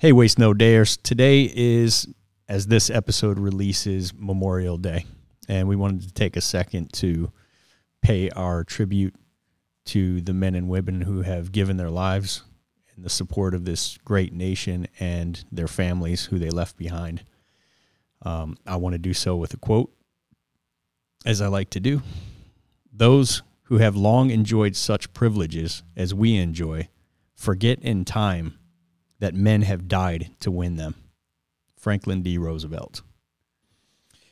Hey, Waste No Dares. Today is, as this episode releases, Memorial Day. And we wanted to take a second to pay our tribute to the men and women who have given their lives in the support of this great nation and their families who they left behind. Um, I want to do so with a quote, as I like to do. Those who have long enjoyed such privileges as we enjoy forget in time that men have died to win them. Franklin D. Roosevelt.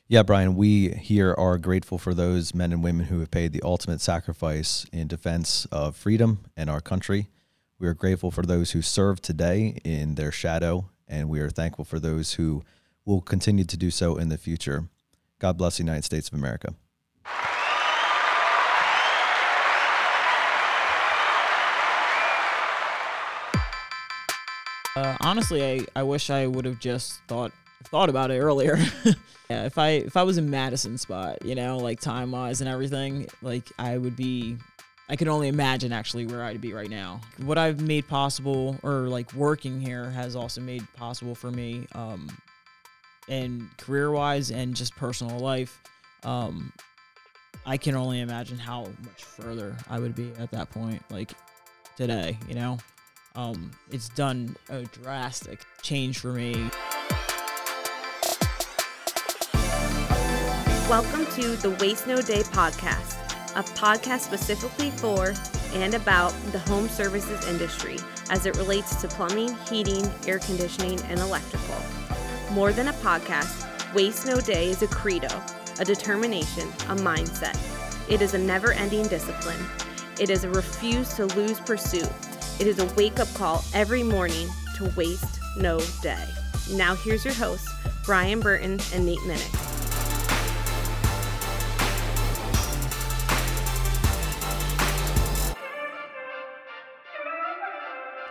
Yeah, Brian, we here are grateful for those men and women who have paid the ultimate sacrifice in defense of freedom and our country. We are grateful for those who serve today in their shadow, and we are thankful for those who will continue to do so in the future. God bless the United States of America. Uh, honestly, I, I wish I would have just thought thought about it earlier. yeah, if I if I was in Madison spot, you know, like time wise and everything, like I would be. I can only imagine actually where I'd be right now. What I've made possible, or like working here, has also made possible for me, um, and career wise and just personal life. Um, I can only imagine how much further I would be at that point, like today, you know um, it's done a drastic change for me. Welcome to the Waste No Day podcast, a podcast specifically for and about the home services industry as it relates to plumbing, heating, air conditioning, and electrical. More than a podcast, Waste No Day is a credo, a determination, a mindset. It is a never ending discipline. It is a refuse to lose pursuit it is a wake up call every morning to waste no day. Now, here's your hosts, Brian Burton and Nate Minnick.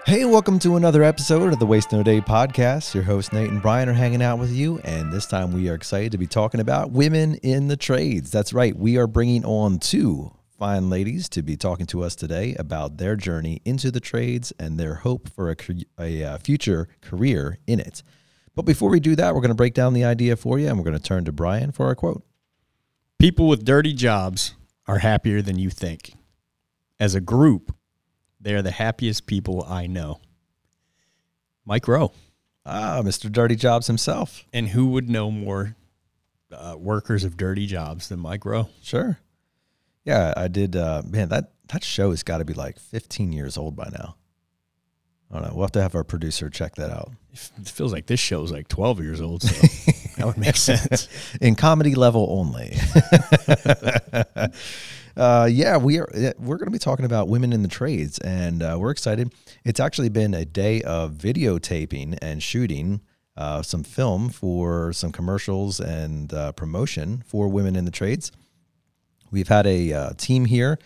Hey, welcome to another episode of the Waste No Day podcast. Your hosts, Nate and Brian, are hanging out with you, and this time we are excited to be talking about women in the trades. That's right, we are bringing on two fine ladies to be talking to us today about their journey into the trades and their hope for a, a, uh, future career in it. But before we do that, we're going to break down the idea for you and we're going to turn to Brian for our quote. People with dirty jobs are happier than you think. As a group, they are the happiest people I know. Mike Rowe. Ah, Mr. Dirty Jobs himself. And who would know more uh, workers of dirty jobs than Mike Rowe? Sure. Yeah, I did. Uh, man, that that show has got to be like 15 years old by now. I don't know. We'll have to have our producer check that out. It feels like this show is like 12 years old, so that would make sense. In comedy level only. uh, yeah, we are. We're going to be talking about women in the trades, and uh, we're excited. It's actually been a day of videotaping and shooting uh, some film for some commercials and uh, promotion for women in the trades. We've had a uh, team here,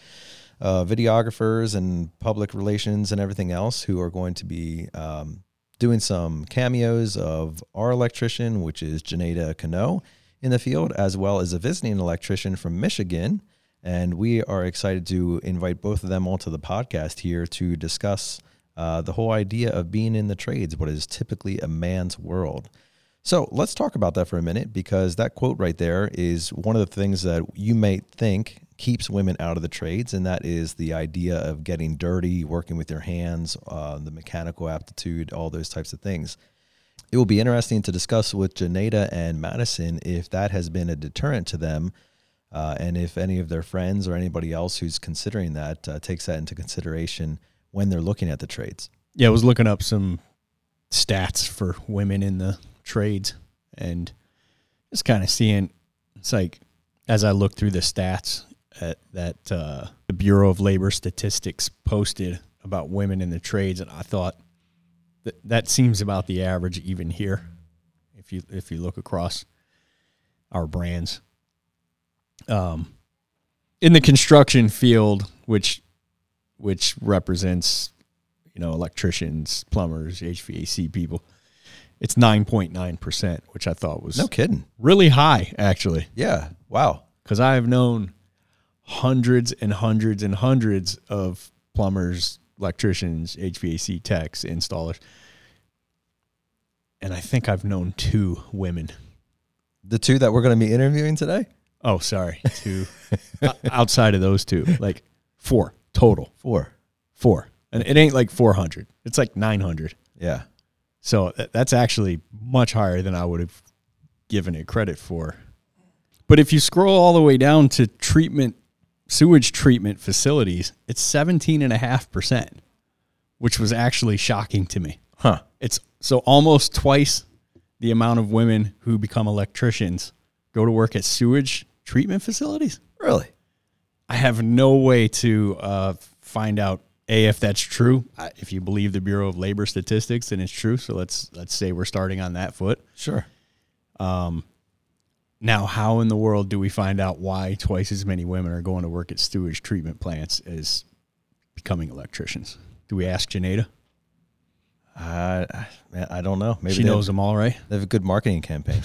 uh, videographers and public relations and everything else, who are going to be um, doing some cameos of our electrician, which is Janeda Cano in the field, as well as a visiting electrician from Michigan. And we are excited to invite both of them onto the podcast here to discuss uh, the whole idea of being in the trades, what is typically a man's world. So let's talk about that for a minute because that quote right there is one of the things that you may think keeps women out of the trades, and that is the idea of getting dirty, working with your hands, uh, the mechanical aptitude, all those types of things. It will be interesting to discuss with Janeda and Madison if that has been a deterrent to them, uh, and if any of their friends or anybody else who's considering that uh, takes that into consideration when they're looking at the trades. Yeah, I was looking up some stats for women in the trades and just kind of seeing it's like as I look through the stats at, that uh, the Bureau of Labor Statistics posted about women in the trades, and I thought that that seems about the average even here. If you if you look across our brands, um, in the construction field, which which represents you know electricians, plumbers, HVAC people it's 9.9%, which I thought was no kidding. Really high, actually. Yeah. Wow. Because I have known hundreds and hundreds and hundreds of plumbers, electricians, HVAC techs, installers. And I think I've known two women. The two that we're going to be interviewing today? Oh, sorry, two O- outside of those two, like four total, Four. four, and it ain't like four hundred. It's like nine hundred. Yeah. So that's actually much higher than I would have given it credit for. But if you scroll all the way down to treatment, sewage treatment facilities, it's 17.5%, which was actually shocking to me. Huh. It's so almost twice the amount of women who become electricians go to work at sewage treatment facilities. Really? I have no way to uh, find out a if that's true. If you believe the Bureau of Labor Statistics, then it's true. So let's let's say we're starting on that foot. Sure. um Now, how in the world do we find out why twice as many women are going to work at sewage treatment plants as becoming electricians? Do we ask Janeda? I, I don't know. Maybe she knows have, them all, right? they have a good marketing campaign.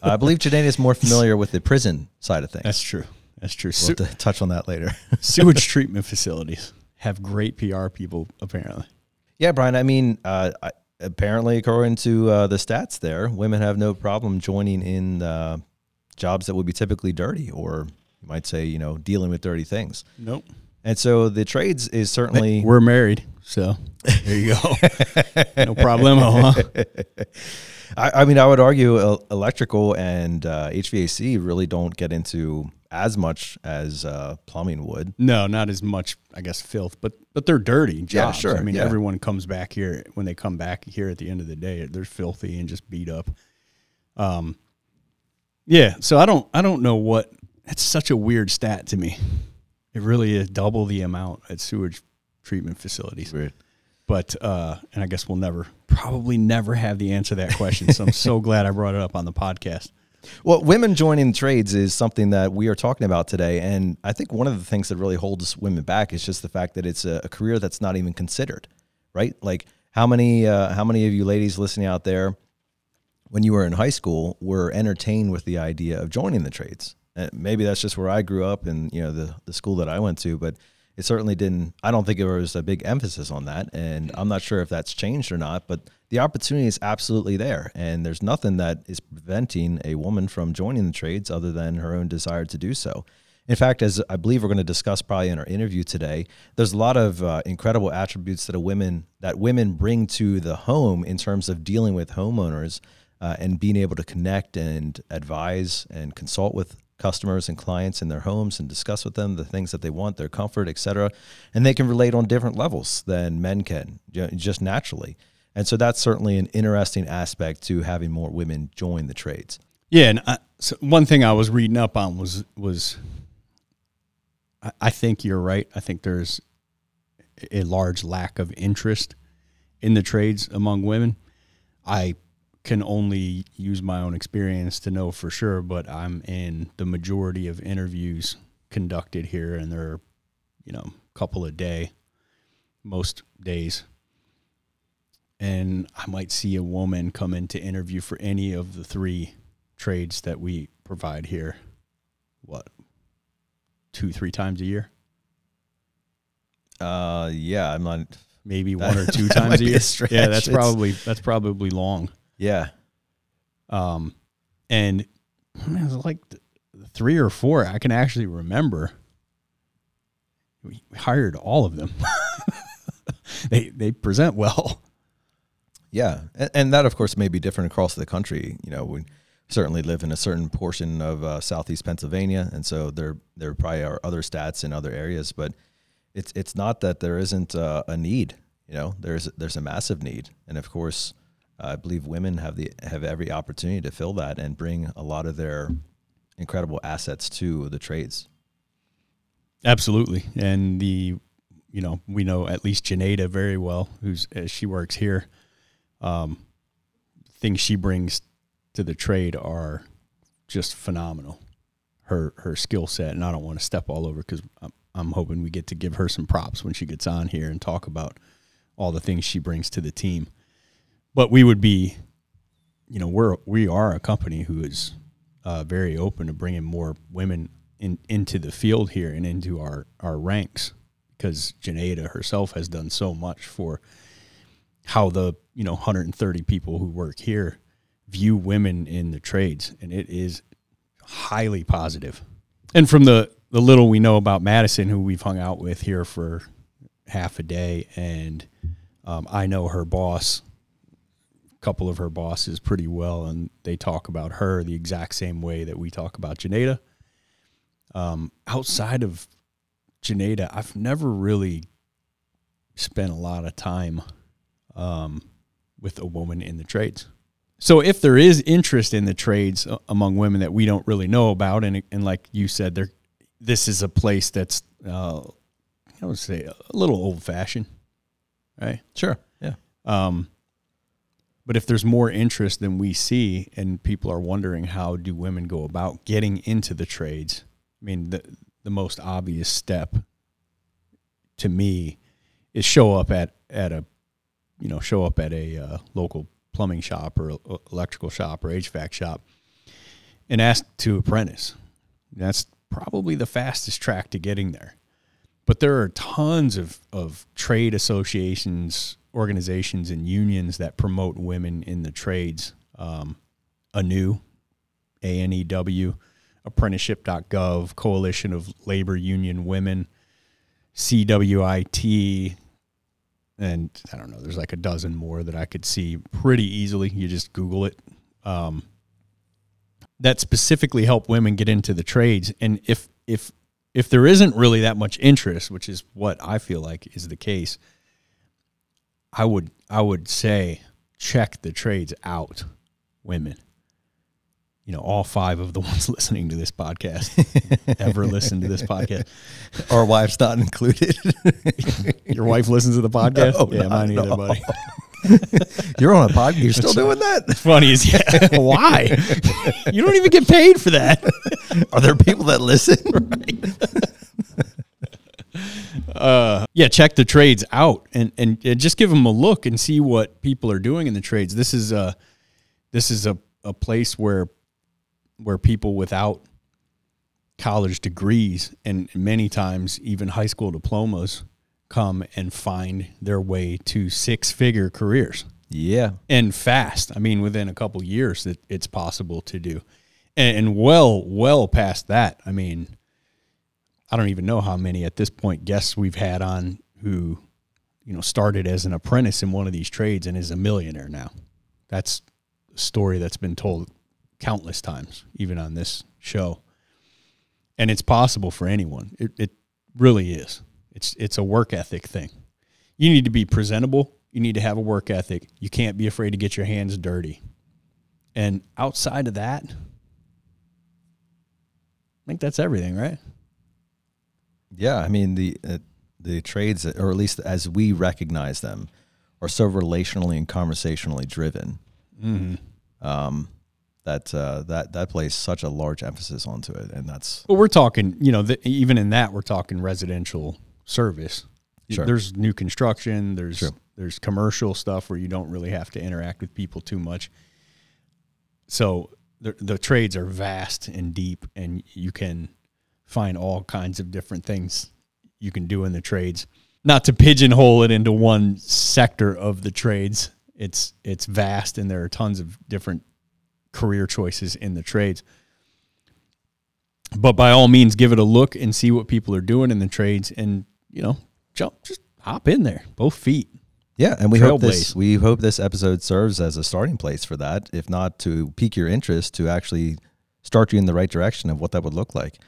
I believe Janae is more familiar with the prison side of things. That's true. That's true. we'll Su- touch on that later. sewage treatment facilities have great PR people, apparently. Yeah, Brian. I mean, uh, I, apparently, according to uh, the stats, there, women have no problem joining in uh, jobs that would be typically dirty, or you might say, you know, dealing with dirty things. Nope. And so the trades is certainly We're married, so there you go. no problemo, huh? I, I mean, I would argue electrical and uh, HVAC really don't get into as much as uh, plumbing would. No, not as much, I guess, filth, but but they're dirty jobs. Yeah, sure, I mean, yeah. everyone comes back here when they come back here at the end of the day, they're filthy and just beat up. Um, yeah. So I don't, I don't know what. That's such a weird stat to me. It really is double the amount at sewage treatment facilities. Weird. But uh, and I guess we'll never, probably never have the answer to that question. So I'm so glad I brought it up on the podcast. Well, women joining trades is something that we are talking about today. And I think one of the things that really holds women back is just the fact that it's a, a career that's not even considered, right? Like how many, uh, how many of you ladies listening out there, when you were in high school, were entertained with the idea of joining the trades? And maybe that's just where I grew up and, you know, the, the school that I went to, but it certainly didn't, I don't think there was a big emphasis on that. And I'm not sure if that's changed or not, but the opportunity is absolutely there. And there's nothing that is preventing a woman from joining the trades other than her own desire to do so. In fact, as I believe we're going to discuss probably in our interview today, there's a lot of uh, incredible attributes that a women that women bring to the home in terms of dealing with homeowners uh, and being able to connect and advise and consult with customers and clients in their homes and discuss with them the things that they want, their comfort, etc. And they can relate on different levels than men can, just naturally. And so that's certainly an interesting aspect to having more women join the trades. Yeah, and I, so one thing I was reading up on was was I, I think you're right. I think there's a large lack of interest in the trades among women. I can only use my own experience to know for sure, but I'm in the majority of interviews conducted here, and there are, you know, a couple a day, most days. And I might see a woman come in to interview for any of the three trades that we provide here. What, two, three times a year? Uh, yeah, I'm not. Maybe one or two times a be a year. Yeah, that's probably that's probably long. Yeah, Um, and it was like three or four I can actually remember. We hired all of them. they they present well. yeah, and, and that of course may be different across the country. You know, we certainly live in a certain portion of uh, southeast Pennsylvania, and so there there probably are other stats in other areas, but it's it's not that there isn't uh, a need. You know, there's there's a massive need, and of course, I believe women have the have every opportunity to fill that and bring a lot of their incredible assets to the trades. Absolutely, and the you know we know at least Janeda very well, who's as she works here. Um, things she brings to the trade are just phenomenal. Her her skill set, and I don't want to step all over because I'm, I'm hoping we get to give her some props when she gets on here and talk about all the things she brings to the team. But we would be, you know, we're we are a company who is uh, very open to bringing more women in into the field here and into our our ranks because Janeda herself has done so much for how the you know 130 people who work here view women in the trades, and it is highly positive. And from the the little we know about Madison, who we've hung out with here for half a day, and um, I know her boss, couple of her bosses pretty well, and they talk about her the exact same way that we talk about Janeda. Um, outside of Janeda, I've never really spent a lot of time um, with a woman in the trades. So if there is interest in the trades uh, among women that we don't really know about, and and like you said, there, this is a place that's uh, I would say a little old fashioned, right? Sure. Yeah. Um, but if there's more interest than we see, and people are wondering how do women go about getting into the trades, I mean the the most obvious step to me is show up at at a you know show up at a uh, local plumbing shop or electrical shop or HVAC shop and ask to apprentice. That's probably the fastest track to getting there. But there are tons of, of trade associations, organizations, and unions that promote women in the trades. Um, ANEW, A-N-E-W, apprenticeship.gov, Coalition of Labor Union Women, CWIT, and I don't know, there's like a dozen more that I could see pretty easily. You just Google it. Um, that specifically help women get into the trades. And if if if there isn't really that much interest, which is what I feel like is the case, I would I would say check the trades out, women you know, all five of the ones listening to this podcast ever listen to this podcast. Our wife's not included. Your wife listens to the podcast? No, yeah, mine either, buddy. You're on a podcast. You're still doing that? Funny as yeah. Why? You don't even get paid for that. Are there people that listen? Uh, yeah, check the trades out and, and and just give them a look and see what people are doing in the trades. This is a this is a, a place where where people without college degrees and many times even high school diplomas come and find their way to six figure careers Yeah. and fast. I mean, within a couple years, that it's possible to do, and, and well, well past that. I mean, I don't even know how many at this point guests we've had on who, you know, started as an apprentice in one of these trades and is a millionaire now. That's a story that's been told countless times, even on this show. And it's possible for anyone. It, it really is. It's it's a work ethic thing. You need to be presentable. You need to have a work ethic. You can't be afraid to get your hands dirty. And outside of that, I think that's everything, right? Yeah, I mean the uh, the trades, or at least as we recognize them, are so relationally and conversationally driven. Mm-hmm. Um, that uh, that that plays such a large emphasis onto it, and that's But we're talking, you know, the, even in that, we're talking residential service. Sure. There's new construction. There's Sure. there's commercial stuff where you don't really have to interact with people too much. So the the trades are vast and deep, and you can find all kinds of different things you can do in the trades. Not to pigeonhole it into one sector of the trades. It's it's vast, and there are tons of different career choices in the trades but by all means give it a look and see what people are doing in the trades and you know jump just hop in there both feet yeah. And we hope this we hope this episode serves as a starting place for that, if not to pique your interest, to actually start you in the right direction of what that would look like.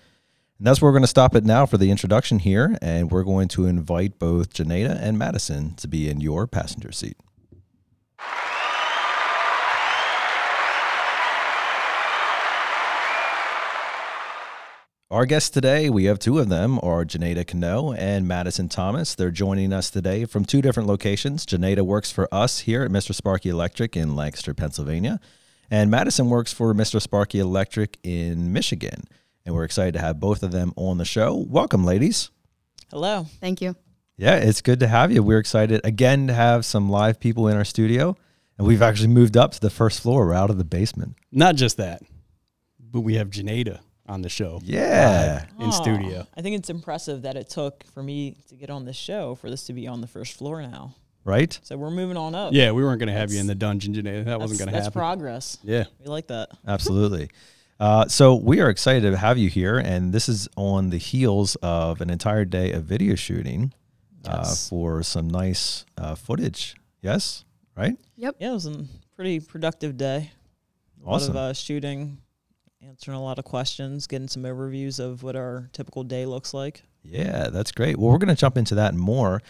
And that's where we're going to stop it now for the introduction here, and we're going to invite both Janeda and Madison to be in your passenger seat. Our guests today, we have two of them, are Janeda Cano and Madison Thomas. They're joining us today from two different locations. Janeda works for us here at Mr. Sparky Electric in Lancaster, Pennsylvania, and Madison works for Mr. Sparky Electric in Michigan. And we're excited to have both of them on the show. Welcome, ladies. Hello. Thank you. Yeah, it's good to have you. We're excited again to have some live people in our studio. And we've actually moved up to the first floor. We're out of the basement. not just that but we have Janeda on the show Yeah. live in Aw, studio I think it's impressive that it took for me to get on this show for this to be on the first floor now. right? So we're moving on up. Yeah, we weren't going to have you in the dungeon today. That wasn't going to happen. That's happen. progress. yeah. We like that. Absolutely. Uh, so we are excited to have you here, and this is on the heels of an entire day of video shooting uh, Yes. for some nice uh, footage. Yes, right? Yep. Yeah, it was a pretty productive day. A Awesome. lot of uh, shooting, answering a lot of questions, getting some overviews of what our typical day looks like. Yeah, that's great. Well, we're going to jump into that and more,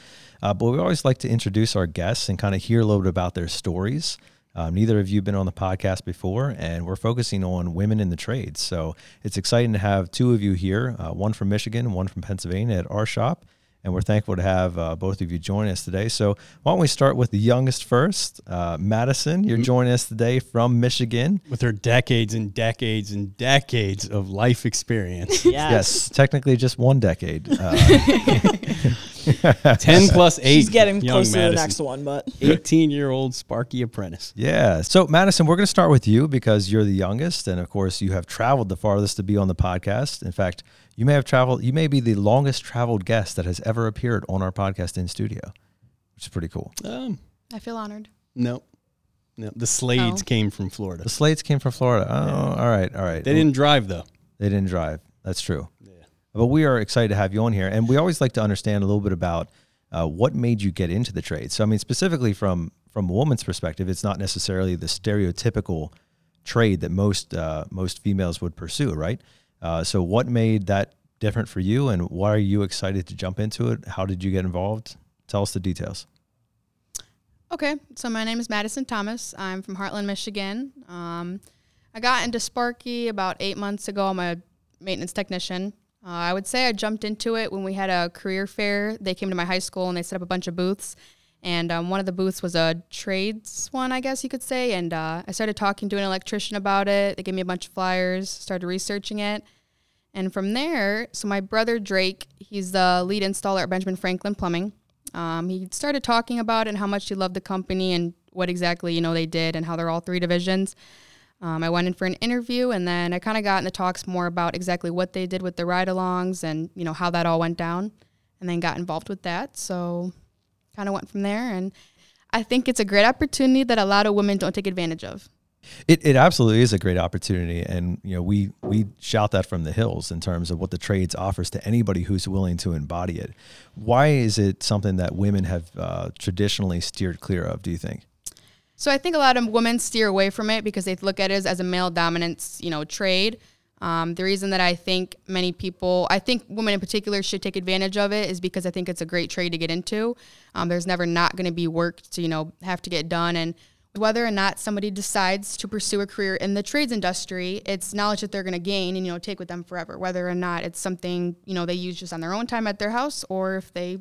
uh, but we always like to introduce our guests and kind of hear a little bit about their stories. Um, neither of you have been on the podcast before, and we're focusing on women in the trades. So it's exciting to have two of you here, uh, one from Michigan, one from Pennsylvania at our shop. And we're thankful to have uh, both of you join us today. So why don't we start with the youngest first? Uh, Madison, you're joining us today from Michigan. With her decades and decades and decades of life experience. Yes. Yes, technically just one decade. Uh, 10 plus 8. She's getting young close to the next one, but 18 year old Sparky apprentice. Yeah. So, Madison, we're going to start with you because you're the youngest. And of course, you have traveled the farthest to be on the podcast. In fact, you may have traveled, you may be the longest traveled guest that has ever appeared on our podcast in studio, which is pretty cool. Um, I feel honored. no. No. The Slades Oh. came from Florida. The Slades came from Florida. Oh, all right. All right. They didn't drive, though. They didn't drive. That's true. But we are excited to have you on here. And we always like to understand a little bit about uh, what made you get into the trade. So, I mean, specifically from from a woman's perspective, it's not necessarily the stereotypical trade that most uh, most females would pursue, right? Uh, so, what made that different for you, and why are you excited to jump into it? How did you get involved? Tell us the details. Okay, so my name is Madison Thomas. I'm from Hartland, Michigan. Um, I got into Sparky about eight months ago. I'm a maintenance technician. Uh, I would say I jumped into it when we had a career fair. They came to my high school and they set up a bunch of booths. And um, one of the booths was a trades one, I guess you could say. And uh, I started talking to an electrician about it. They gave me a bunch of flyers, started researching it. And from there, so my brother Drake, he's the lead installer at Benjamin Franklin Plumbing. Um, he started talking about it and how much he loved the company and what exactly you know they did and how they're all three divisions. Um, I went in for an interview and then I kind of got into talks more about exactly what they did with the ride-alongs and you know how that all went down, and then got involved with that. So kind of went from there, and I think it's a great opportunity that a lot of women don't take advantage of. It, it absolutely is a great opportunity, and you know we we shout that from the hills in terms of what the trades offers to anybody who's willing to embody it. Why is it something that women have uh, traditionally steered clear of? Do you think? So I think a lot of women steer away from it because they look at it as, a male dominance, you know, trade. Um, the reason that I think many people, I think women in particular, should take advantage of it is because I think it's a great trade to get into. Um, there's never not going to be work to you know have to get done, and whether or not somebody decides to pursue a career in the trades industry, it's knowledge that they're going to gain and you know take with them forever. Whether or not it's something you know they use just on their own time at their house, or if they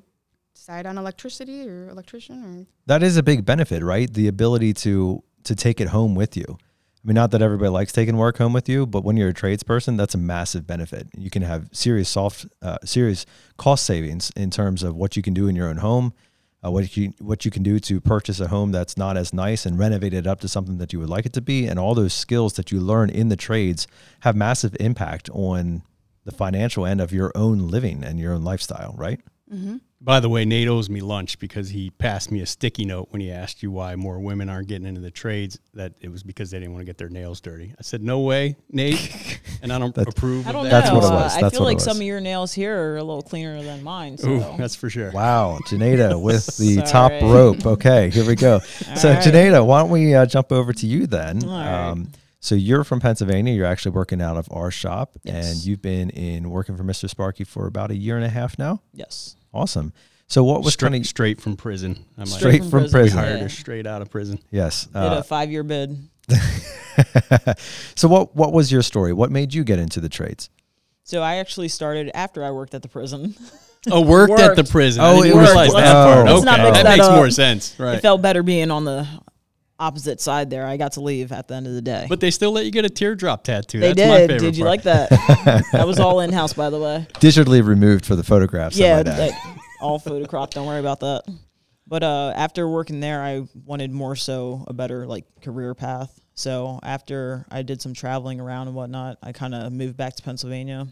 decide on electricity or electrician or That is a big benefit, right? The ability to to take it home with you. I mean, not that everybody likes taking work home with you, but when you're a tradesperson, that's a massive benefit. You can have serious soft, uh, serious cost savings in terms of what you can do in your own home, uh, what you what you can do to purchase a home that's not as nice and renovate it up to something that you would like it to be, and all those skills that you learn in the trades have massive impact on the financial end of your own living and your own lifestyle, right? By the way, Nate owes me lunch because he passed me a sticky note when he asked you why more women aren't getting into the trades. That it was because they didn't want to get their nails dirty. I said, "No way, Nate," and I don't approve. I of don't that. That's know. what it Uh, was. I feel like some of your nails here are a little cleaner than mine. So Ooh, that's for sure. Wow, Janeda with the top rope. Okay, here we go. so, right. Janeda, why don't we uh, jump over to you then? All right. Um, so, you're from Pennsylvania. You're actually working out of our shop, and you've been in working for Mr. Sparky for about a year and a half now. yes, Awesome. So, what was straight, kind of straight from prison. I might Straight from We prison. hired Yeah. straight out of prison. yes? did Uh, a five year bid. so, what what was your story? What made you get into the trades? So I actually started after I worked at the prison. Oh, worked, at the prison. Oh, it was- realize that oh. part. Okay, that that makes up. more sense. Right. It felt better being on the opposite side there. I got to leave at the end of the day. But they still let you get a teardrop tattoo. they That's my did. favorite Did you part. like that? that was all in house, by the way. Digitally removed for the photographs. Yeah, might add. that, all photocropped. Don't worry about that. But uh, after working there, I wanted more so a better like career path. So after I did some traveling around and whatnot, I kind of moved back to Pennsylvania,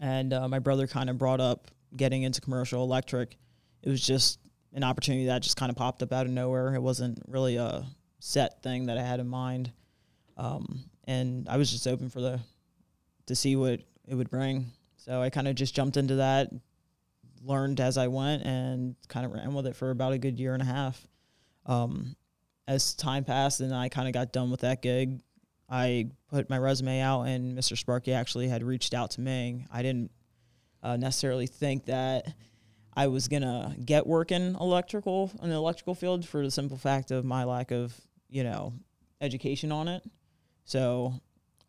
and uh, my brother kind of brought up getting into commercial electric. It was just an opportunity that just kind of popped up out of nowhere. It wasn't really a set thing that I had in mind, um, and I was just open for the to see what it would bring. So I kind of just jumped into that, learned as I went, and kind of ran with it for about a good year and a half. Um, as time passed and I kind of got done with that gig, I put my resume out, and Mr. Sparky actually had reached out to me. I didn't uh, necessarily think that I was gonna get work in electrical in the electrical field for the simple fact of my lack of you know education on it. So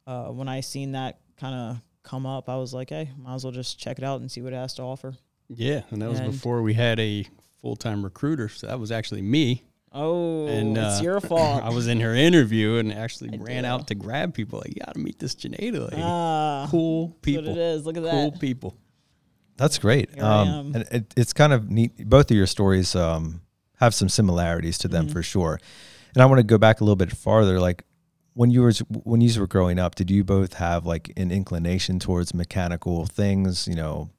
uh, when I seen that kind of come up, I was like, hey, might as well just check it out and see what it has to offer. Yeah, and that was And- before we had a full time recruiter. So that was actually me. Oh, And it's uh, your fault. I was in her interview and actually I ran do. out to grab people. Like, you got to meet this Janeda lady. Ah, cool that's people. what it is. Look at Cool that. people. That's great. Here I Um, am. and it, it's kind of neat. Both of your stories um, have some similarities to them Mhm. for sure. And I want to go back a little bit farther. Like when you were when you were growing up, did you both have like an inclination towards mechanical things? You know,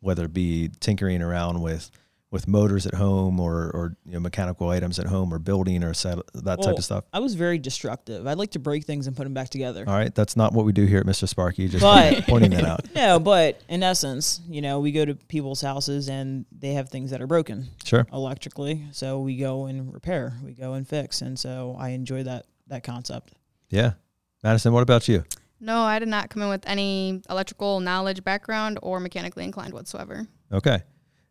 whether it be tinkering around with with motors at home or or you know, mechanical items at home or building or set, that type of stuff. I was very destructive. I'd like to break things and put them back together. All right, that's not what we do here at Mr. Sparky. Just But- pointing that out. No, but in essence, you know, we go to people's houses and they have things that are broken Sure. electrically. So we go and repair, we go and fix. And so I enjoy that that concept. Yeah. Madison, what about you? No, I did not come in with any electrical knowledge background or mechanically inclined whatsoever. Okay.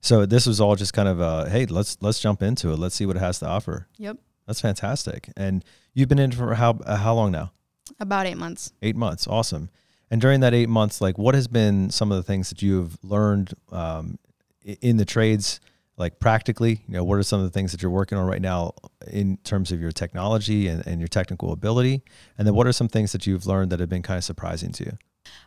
So this was all just kind of uh hey, let's let's jump into it. Let's see what it has to offer. Yep. That's fantastic. And you've been in for how uh, how long now? About eight months. 8 months. Awesome. And during that 8 months like what has been some of the things that you've learned um in the trades like practically, you know, what are some of the things that you're working on right now in terms of your technology and, and your technical ability? And then what are some things that you've learned that have been kind of surprising to you?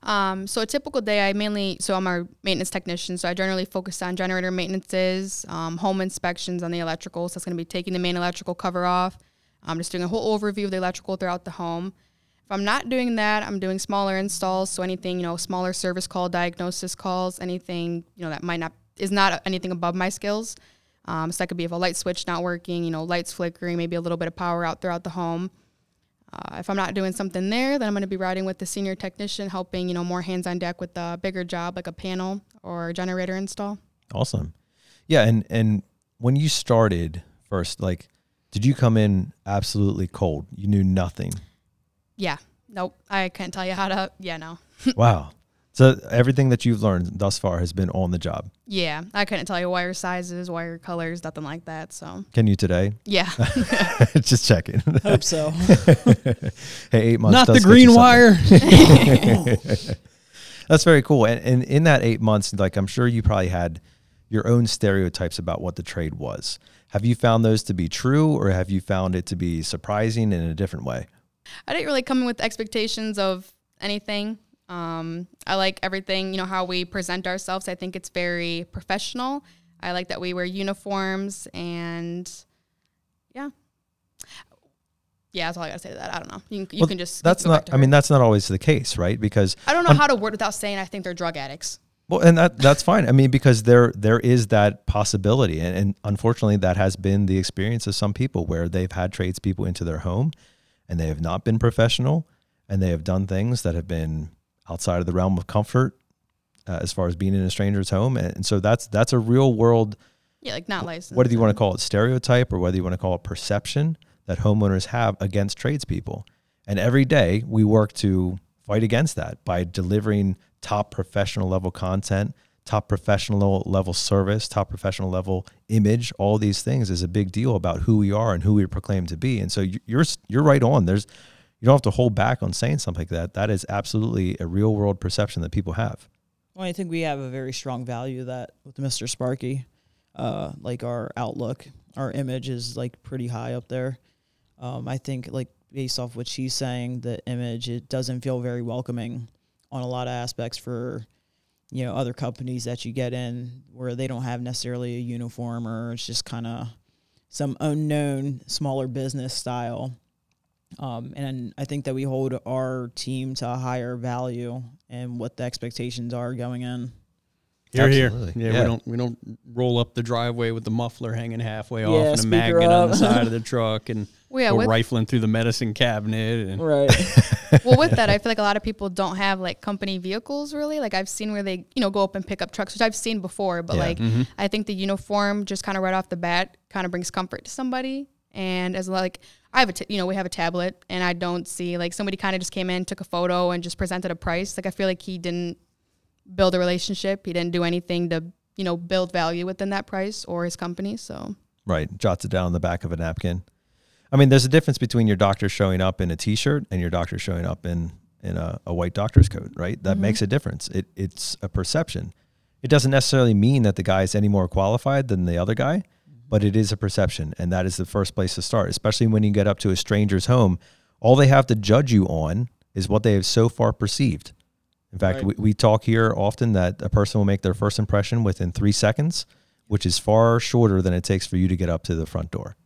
Um, so a typical day, I mainly so I'm our maintenance technician, so I generally focus on generator maintenances, um, home inspections on the electrical. So that's going to be taking the main electrical cover off. I'm just doing a whole overview of the electrical throughout the home. If I'm not doing that, I'm doing smaller installs. So anything you know, smaller service call, diagnosis calls, anything you know that might not is not anything above my skills. Um, so that could be if a light switch not working, you know, lights flickering, maybe a little bit of power out throughout the home. Uh, if I'm not doing something there, then I'm going to be riding with the senior technician, helping you know more hands on deck with a bigger job like a panel or generator install. Awesome. Yeah, and and when you started first, like, did you come in absolutely cold? You knew nothing. Yeah, nope, I can't tell you how to. Yeah, no, wow. So everything that you've learned thus far has been on the job. yeah, I couldn't tell you wire sizes, wire colors, nothing like that. So Can you today? yeah, Just checking. Hope so. hey, eight months. Not the green wire. That's very cool. And, and in that eight months, like I'm sure you probably had your own stereotypes about what the trade was. Have you found those to be true, or have you found it to be surprising in a different way? I didn't really come in with expectations of anything. Um, I like everything, you know, how we present ourselves. I think it's very professional. I like that we wear uniforms and yeah. Yeah, that's all I gotta say to that. I don't know. You can, you Well, can just. That's not. I mean, that's not always the case, right? Because I don't know how to word without saying I think they're drug addicts. Well, and that that's fine. I mean, because there there is that possibility, and, and unfortunately, that has been the experience of some people where they've had tradespeople into their home, and they have not been professional, and they have done things that have been outside of the realm of comfort, uh, as far as being in a stranger's home, and, and so that's that's a real world. Yeah, like not licensed. Whether you want to call it stereotype or whether you want to call it perception that homeowners have against tradespeople, and every day we work to fight against that by delivering top professional level content, top professional level service, top professional level image. All these things is a big deal about who we are and who we proclaim to be. And so you- you're you're right on. There's you don't have to hold back on saying something like that. That is absolutely a real world perception that people have. Well, I think we have a very strong value that with Mr. Sparky, uh, like our outlook, our image is like pretty high up there. Um, I think like based off what she's saying, the image it doesn't feel very welcoming on a lot of aspects for you know other companies that you get in where they don't have necessarily a uniform or it's just kind of some unknown smaller business style. Um, and I think that we hold our team to a higher value and what the expectations are going in. You're here. Yeah, Yeah. we don't we don't roll up the driveway with the muffler hanging halfway Yeah, off and a speaker magnet on the side of the truck and Well, yeah, go with, rifling through the medicine cabinet and Right. well, with that, I feel like a lot of people don't have like company vehicles really. Like I've seen where they, you know, go up and pick up trucks, which I've seen before. But Yeah. like, I think the uniform just kind of right off the bat kind of brings comfort to somebody. And as like, I have a, t- you know, we have a tablet, and I don't see like somebody kind of just came in, took a photo, and just presented a price. Like I feel like he didn't build a relationship. He didn't do anything to, you know, build value within that price or his company. So Right. Jots it down on the back of a napkin. I mean, there's a difference between your doctor showing up in a t-shirt and your doctor showing up in in a, a white doctor's coat, right? That mm-hmm. makes a difference. It it's a perception. It doesn't necessarily mean that the guy is any more qualified than the other guy, but it is a perception, and that is the first place to start. Especially when you get up to a stranger's home, all they have to judge you on is what they have so far perceived. In fact, Right. we, we talk here often that a person will make their first impression within three seconds, which is far shorter than it takes for you to get up to the front door.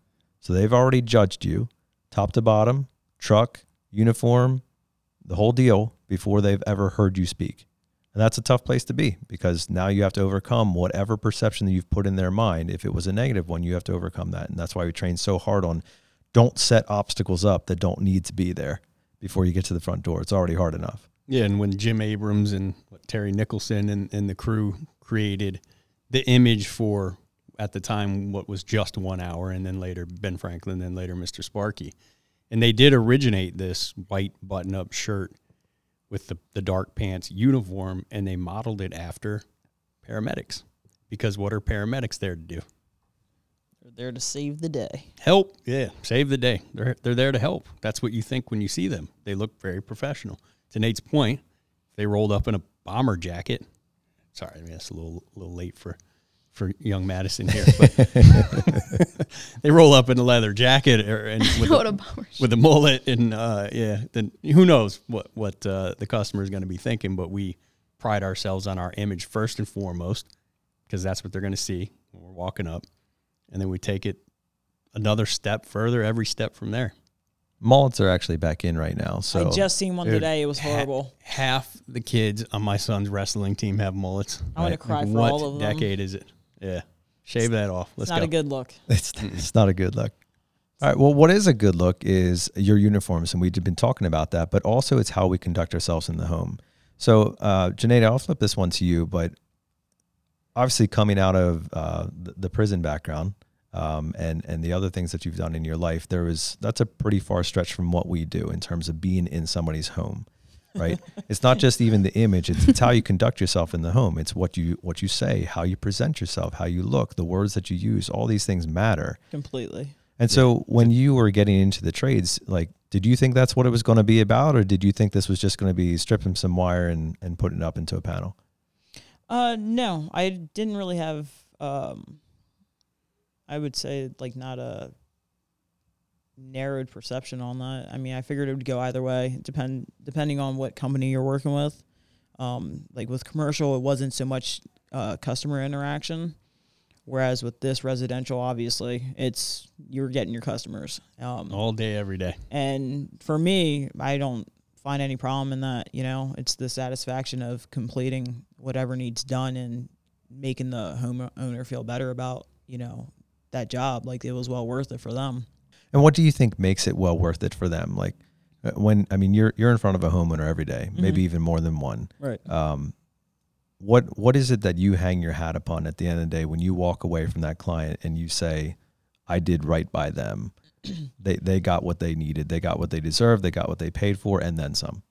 So they've already judged you, top to bottom, truck, uniform, the whole deal, before they've ever heard you speak. And that's a tough place to be because now you have to overcome whatever perception that you've put in their mind. If it was a negative one, you have to overcome that. And that's why we train so hard on don't set obstacles up that don't need to be there before you get to the front door. It's already hard enough. Yeah, and when Jim Abrams and what, Terry Nicholson and, and the crew created the image for at the time what was just one hour, and then later Ben Franklin, then later Mr. Sparky, and they did originate this white button-up shirt with the, the dark pants uniform, and they modeled it after paramedics because what are paramedics there to do? They're there to save the day. Help, yeah, save the day. They're they're there to help. That's what you think when you see them. They look very professional. To Nate's point, they rolled up in a bomber jacket. Sorry, I mean that's a little little late for for young Madison here, but they roll up in a leather jacket or, and with, what a a, with a mullet and uh, yeah, then who knows what what uh, the customer is going to be thinking. But we pride ourselves on our image first and foremost because that's what they're going to see when we're walking up, and then we take it another step further every step from there. Mullets are actually back in right now. So I just seen one today. It was ha- horrible. half the kids on my son's wrestling team have mullets. I want to Right. cry for what all of them. What decade is it? Yeah, shave that off. It's Let's not go. a good look. It's it's not a good look. All right. Well, what is a good look is your uniforms, and we've been talking about that, but also it's how we conduct ourselves in the home. So, uh, Janae, I'll flip this one to you, but obviously coming out of uh, the, the prison background um, and and the other things that you've done in your life, there was that's a pretty far stretch from what we do in terms of being in somebody's home. Right. it's not just even the image; it's, it's how you conduct yourself in the home. It's what you what you say, how you present yourself, how you look, the words that you use. All these things matter. Completely. And so when you were getting into the trades, like, did you think that's what it was going to be about, or did you think this was just going to be stripping some wire and, and putting it up into a panel? Uh, no, I didn't really have. Um, I would say like not a narrowed perception on that. I mean, I figured it would go either way, depend depending on what company you're working with. Um, like with commercial, it wasn't so much uh, customer interaction, whereas with this residential, obviously, it's you're getting your customers. Um, all day, every day. and for me, I don't find any problem in that. You know, it's the satisfaction of completing whatever needs done and making the homeowner feel better about, you know, that job. Like it was well worth it for them. And what do you think makes it well worth it for them? Like, uh, when I mean, you're you're in front of a homeowner every day, maybe even more than one. Right. Um, what what is it that you hang your hat upon at the end of the day when you walk away from that client and you say, "I did right by them. they they got what they needed. They got what they deserved. They got what they paid for, and then some."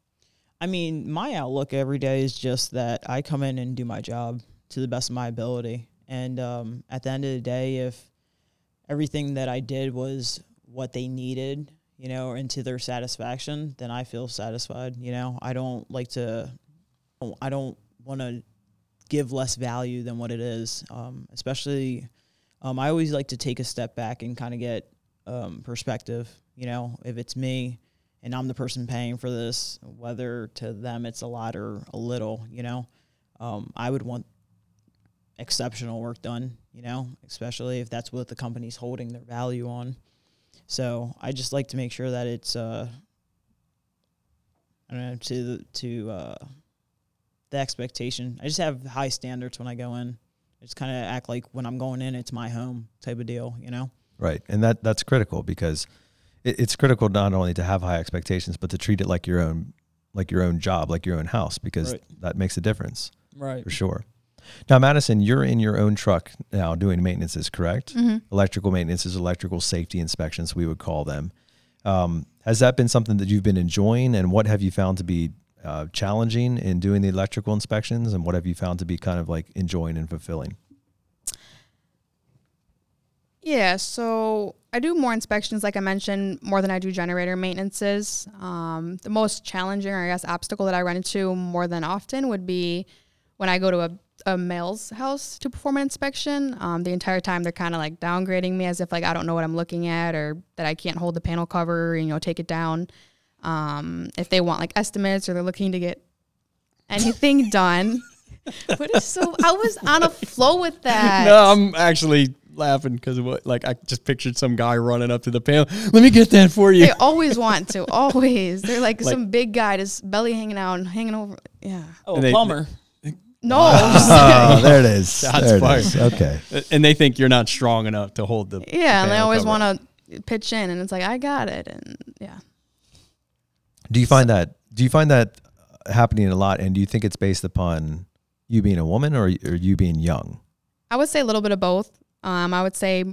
I mean, my outlook every day is just that I come in and do my job to the best of my ability. And um, at the end of the day, if everything that I did was what they needed, you know, and to their satisfaction, then I feel satisfied. You know, I don't like to, I don't want to give less value than what it is. Um, especially, um, I always like to take a step back and kind of get um, perspective. You know, if it's me, and I'm the person paying for this, whether to them it's a lot or a little, you know, um, I would want exceptional work done, you know, especially if that's what the company's holding their value on. So I just like to make sure that it's, uh, I don't know, to the, to uh, the expectation. I just have high standards when I go in. I just kind of act like when I'm going in, it's my home type of deal, you know? Right, and that that's critical because it, it's critical not only to have high expectations, but to treat it like your own, like your own job, like your own house, because Right. that makes a difference Right. for sure. Now, Madison, you're in your own truck now doing maintenance, is correct? Mm-hmm. Electrical maintenances, electrical safety inspections, we would call them. Um, has that been something that you've been enjoying, and what have you found to be uh, challenging in doing the electrical inspections, and what have you found to be kind of like enjoying and fulfilling? Yeah, so I do more inspections, like I mentioned, more than I do generator maintenances. Um, the most challenging, or I guess, obstacle that I run into more than often would be when I go to a, a male's house to perform an inspection. Um, the entire time they're kind of like downgrading me as if like I don't know what I'm looking at or that I can't hold the panel cover, you know, take it down. Um, if they want like estimates or they're looking to get anything done. But it's so I was on a flow with that. No, I'm actually laughing because of what, like, I just pictured some guy running up to the panel. Let me get that for you. They always want to. Always. They're like, Like- some big guy, just belly hanging out and hanging over. Yeah. Oh, And they- plumber. No. Oh, there it is. Shots there it fired. is. Okay. And they think you're not strong enough to hold the. yeah, and they always want to pitch in, and it's like, I got it, and yeah. Do you find that? Do you find that happening a lot? And do you think it's based upon you being a woman or, or you being young? I would say a little bit of both. Um, I would say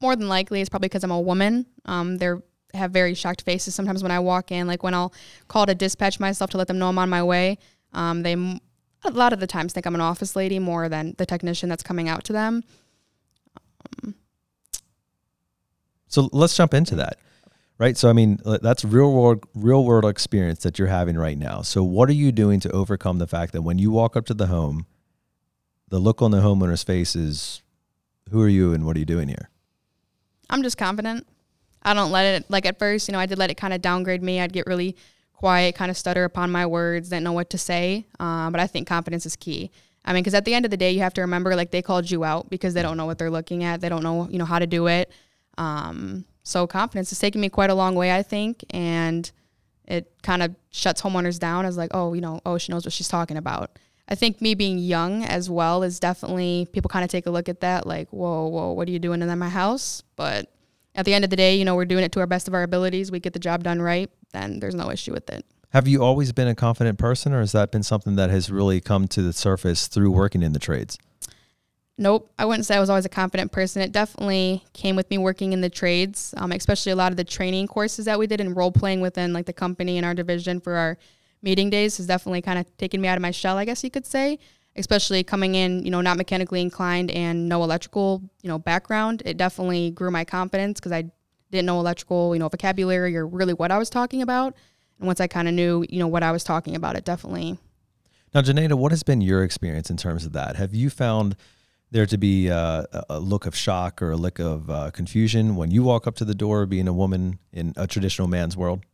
more than likely it's probably because I'm a woman. Um, they're have very shocked faces sometimes when I walk in. Like when I'll call to dispatch myself to let them know I'm on my way. Um, they m- a lot of the times think I'm an office lady more than the technician that's coming out to them. So let's jump into that. Right. So I mean, that's real world real world experience that you're having right now. So what are you doing to overcome the fact that when you walk up to the home, the look on the homeowner's face is, "Who are you and what are you doing here?" I'm just confident. I don't let it like at first, you know, I did let it kind of downgrade me. I'd get really quiet, kind of stutter upon my words, didn't know what to say. Um, but I think confidence is key. I mean, because at the end of the day, you have to remember like they called you out because they don't know what they're looking at. They don't know, you know, how to do it. Um, so confidence has taken me quite a long way, I think, and it kind of shuts homeowners down as like, oh, you know, oh, she knows what she's talking about. I think me being young as well is definitely people kind of take a look at that like, whoa, whoa, what are you doing in my house? But at the end of the day, you know, we're doing it to our best of our abilities. We get the job done right, then there's no issue with it. Have you always been a confident person, or has that been something that has really come to the surface through working in the trades? Nope, I wouldn't say I was always a confident person. It definitely came with me working in the trades, um, especially a lot of the training courses that we did and role playing within like the company and our division for our meeting days has definitely kind of taken me out of my shell, I guess you could say. Especially coming in, you know, not mechanically inclined and no electrical, you know, background. It definitely grew my confidence because I didn't know electrical, you know, vocabulary or really what I was talking about. And once I kind of knew, you know, what I was talking about, it definitely Now, Janeda, what has been your experience in terms of that? Have you found there to be uh, a a look of shock or a look of uh, confusion when you walk up to the door being a woman in a traditional man's world?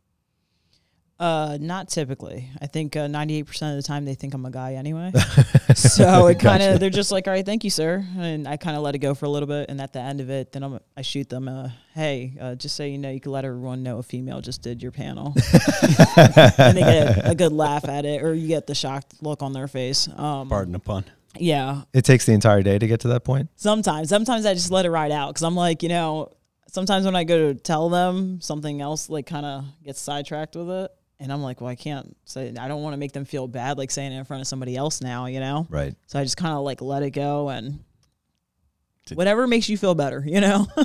Uh, not typically. I think uh, 98% of the time they think I'm a guy anyway. so it kind of Gotcha. they're just like, "All right, thank you, sir." And I kind of let it go for a little bit and at the end of it, then I'm I shoot them uh, "Hey, uh, just so you know, you can let everyone know a female just did your panel." and they get a good laugh at it or you get the shocked look on their face. Um Pardon the pun. Yeah. It takes the entire day to get to that point. Sometimes, sometimes I just let it ride out because I'm like, you know, sometimes when I go to tell them something else, like kind of gets sidetracked with it, and I'm like, well, I can't say, I don't want to make them feel bad, like saying it in front of somebody else now, you know. Right. So I just kind of like let it go and whatever makes you feel better, you know.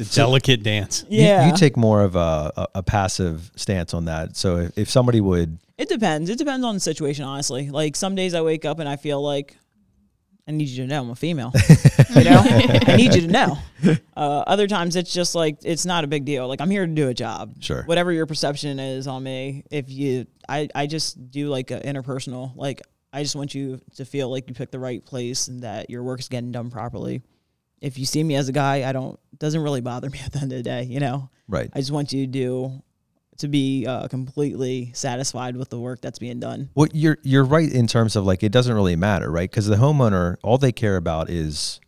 It's a delicate dance. You- yeah, You, take more of a, a, a passive stance on that. So if, if somebody would, it depends. It depends on the situation, honestly. Like some days I wake up and I feel like I need you to know I'm a female. you know, I need you to know. Uh, other times it's just like it's not a big deal. Like I'm here to do a job. Sure. Whatever your perception is on me, if you, I, I just do like a interpersonal. Like I just want you to feel like you picked the right place and that your work is getting done properly. If you see me as a guy, I don't doesn't really bother me at the end of the day. You know, right. I just want you to do to be uh, completely satisfied with the work that's being done. Well, you're you're right in terms of like it doesn't really matter, right? Because the homeowner, all they care about is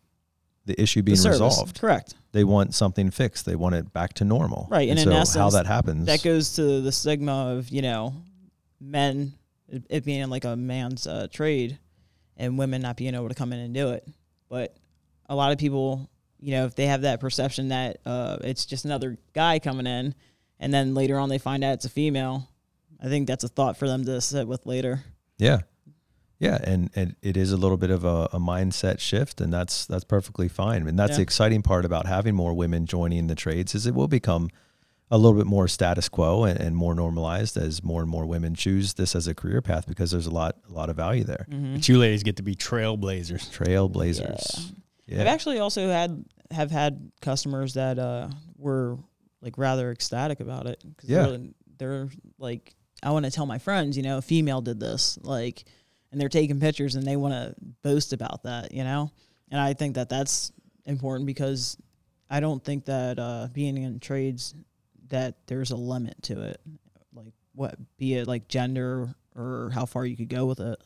the issue being the service. resolved. Correct. They want something fixed. They want it back to normal. Right, and in so how that happens, That goes to the stigma of you know men it, it being like a man's uh, trade and women not being able to come in and do it. But a lot of people, you know, if they have that perception that uh, it's just another guy coming in, and then later on they find out it's a female, I think that's a thought for them to sit with later. Yeah. Yeah, and, and it is a little bit of a, a mindset shift, and that's that's perfectly fine. And that's the exciting part about having more women joining the trades is it will become a little bit more status quo and, and more normalized as more and more women choose this as a career path because there's a lot a lot of value there. But you ladies get to be trailblazers. Trailblazers. Yeah. I've actually also had have had customers that uh, were like rather ecstatic about it. 'cause Yeah. they're, they're like, I want to tell my friends, you know, a female did this, like, and they're taking pictures and they want to boast about that, you know. And I think that that's important because I don't think that uh, being in trades that there's a limit to it, like what be it like gender or how far you could go with it.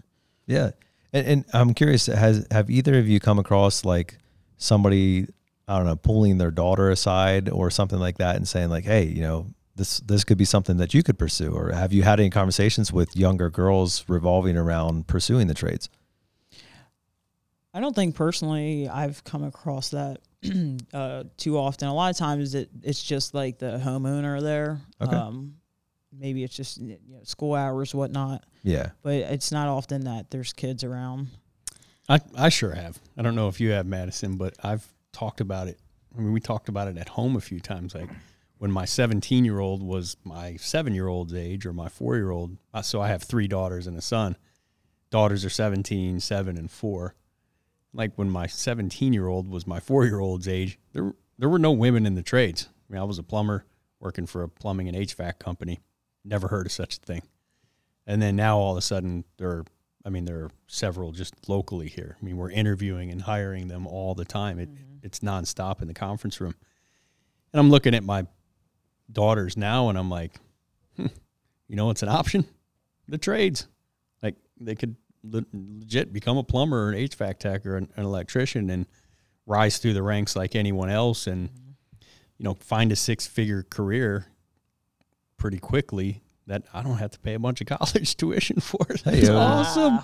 Yeah, and, and I'm curious, has have either of you come across like somebody I don't know pulling their daughter aside or something like that and saying like, hey, you know, this this could be something that you could pursue, or have you had any conversations with younger girls revolving around pursuing the trades? I don't think personally I've come across that uh, too often. A lot of times it, it's just like the homeowner there. Okay. Um, maybe it's just you know, school hours, whatnot. Yeah, But it's not often that there's kids around. I, I sure have. I don't know if you have, Madison, but I've talked about it. I mean, we talked about it at home a few times. Like when my 17 year old was my seven year old's age or my four year old. Uh, so I have three daughters and a son. Daughters are 17, seven, and four. Like when my 17 year old was my four year old's age, there, there were no women in the trades. I mean, I was a plumber working for a plumbing and HVAC company. Never heard of such a thing. And then now all of a sudden there are I mean, there are several just locally here. I mean, we're interviewing and hiring them all the time. It, mm-hmm. It's nonstop in the conference room. And I'm looking at my daughters now and I'm like, hmm, you know, it's an option. The trades. Like, they could le- legit become a plumber or an HVAC tech or an, an electrician and rise through the ranks like anyone else and, you know, find a six figure career pretty quickly that I don't have to pay a bunch of college tuition for. That's Hey-o. awesome.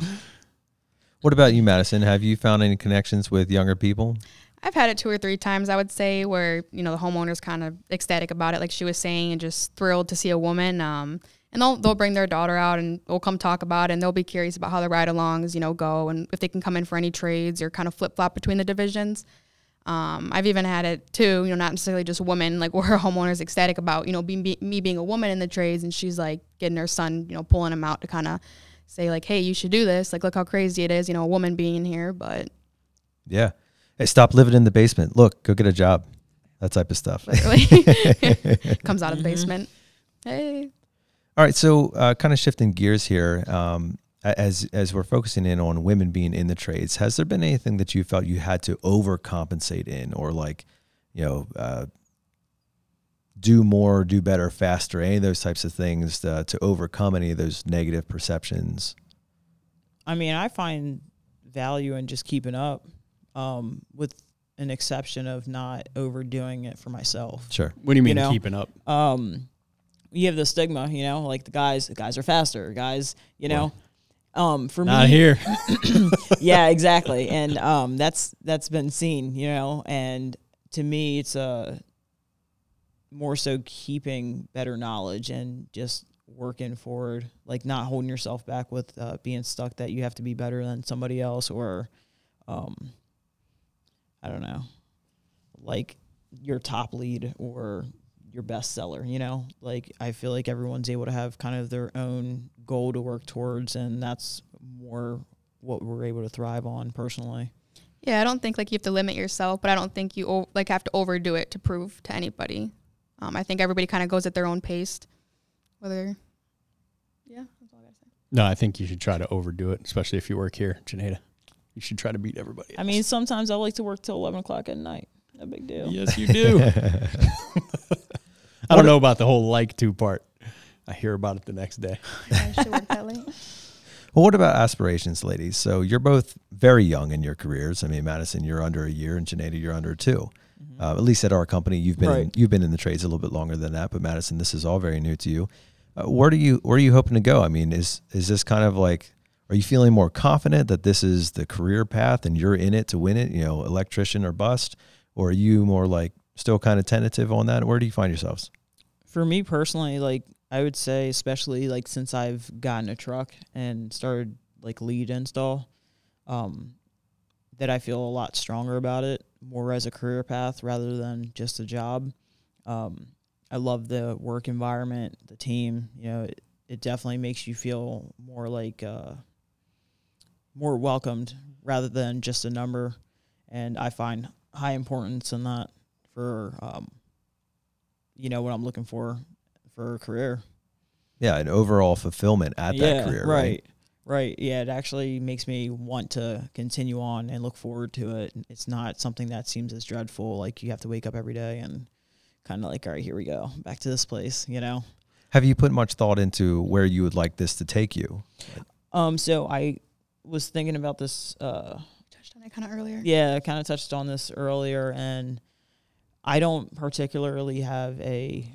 What about you, Madison? Have you found any connections with younger people? I've had it two or three times, I would say, where you know the homeowner's kind of ecstatic about it, like she was saying, and just thrilled to see a woman. Um, and they'll they'll bring their daughter out, and we'll come talk about, it, and they'll be curious about how the ride-alongs, you know, go, and if they can come in for any trades or kind of flip flop between the divisions. Um, I've even had it too, you know, not necessarily just women, like where a homeowner's ecstatic about, you know, being, be, me being a woman in the trades, and she's like getting her son, you know, pulling him out to kind of say like, hey, you should do this. Like, look how crazy it is, you know, a woman being in here, but Yeah. Hey, stop living in the basement. Look, go get a job. That type of stuff. literally comes out of the basement. Hey, All right, so uh, kind of shifting gears here, um, as as we're focusing in on women being in the trades, has there been anything that you felt you had to overcompensate in, or like, you know, uh, do more, do better, faster, any of those types of things uh, to overcome any of those negative perceptions? I mean, I find value in just keeping up, um, with an exception of not overdoing it for myself. Sure. What do you mean know, keeping up? Um, you have the stigma, you know, like the guys, the guys are faster, guys, you know. Um, for Not me, here. yeah, exactly, and um, that's that's been seen, you know, and to me, it's uh, more so keeping better knowledge and just working forward, like not holding yourself back with uh, being stuck that you have to be better than somebody else or, um, I don't know, like your top lead or your best seller, you know? Like I feel like everyone's able to have kind of their own goal to work towards and that's more what we're able to thrive on personally. yeah, I don't think like you have to limit yourself, but I don't think you like have to overdo it to prove to anybody. Um, I think everybody kind of goes at their own pace. Whether, yeah, that's all I gotta say. No, I think you should try to overdo it, especially if you work here, Janeda. You should try to beat everybody. I mean, sometimes I like to work till 11 o'clock at night. No big deal. yes, you do. I don't know about the whole like to part. I hear about it the next day. I should work that late. Well, what about aspirations, ladies? So you're both very young in your careers. I mean, Madison, you're under a year, and Janeda, you're under 2 Uh, at least at our company, you've been in, you've been in the trades a little bit longer than that. But Madison, this is all very new to you. Uh, where do you where are you hoping to go? I mean, is is this kind of like are you feeling more confident that this is the career path and you're in it to win it, you know, electrician or bust, or are you more like still kind of tentative on that? Where do you find yourselves? For me personally, like I would say, especially like since I've gotten a truck and started like lead install, um, that I feel a lot stronger about it, more as a career path rather than just a job. Um, I love the work environment, the team. You know, it, it definitely makes you feel more like uh, more welcomed rather than just a number. And I find high importance in that for um, you know what I'm looking for for a career. Yeah, an overall fulfillment at that career, right? right? Right. Yeah, it actually makes me want to continue on and look forward to it. It's not something that seems as dreadful. Like you have to wake up every day and kind of like, all right, here we go, back to this place. You know. Have you put much thought into where you would like this to take you? Um. So I was thinking about this. Uh, Touched on it kind of earlier. yeah, I kind of touched on this earlier, and I don't particularly have a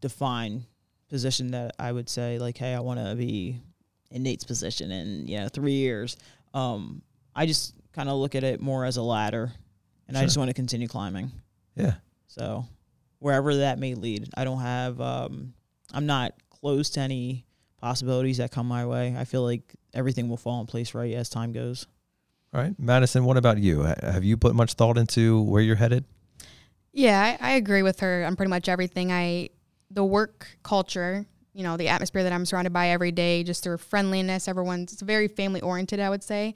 defined position that I would say like, hey, I want to be in Nate's position in you know three years. Um, I just kind of look at it more as a ladder, and I just want to continue climbing. Yeah. So wherever that may lead, I don't have. Um, I'm not close to any possibilities that come my way. I feel like everything will fall in place right as time goes. All right, Madison. What about you? Have you put much thought into where you're headed? Yeah, I, I agree with her on pretty much everything. I the work culture, you know, the atmosphere that I'm surrounded by every day, just their friendliness. Everyone's it's very family oriented. I would say,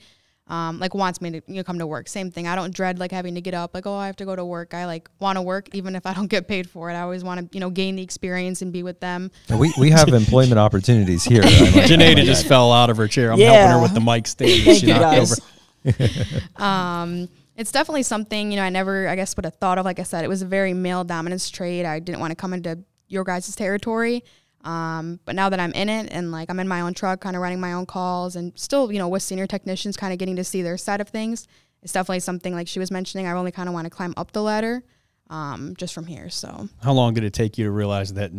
um, like wants me to you know come to work. Same thing. I don't dread like having to get up. Like oh, I have to go to work. I like want to work even if I don't get paid for it. I always want to you know gain the experience and be with them. We we have employment opportunities here. I might- Janeda just fell out of her chair. I'm Yeah. helping her with the mic stand. Thank She you knocked guys. over. Um, it's definitely something you know I never I guess would have thought of. Like I said, it was a very male dominance trade. I didn't want to come into your guys' territory. Um, but now that I'm in it and like I'm in my own truck, kind of running my own calls, and still you know with senior technicians, kind of getting to see their side of things, it's definitely something like she was mentioning. I only kind of want to climb up the ladder, um, just from here. So How long did it take you to realize that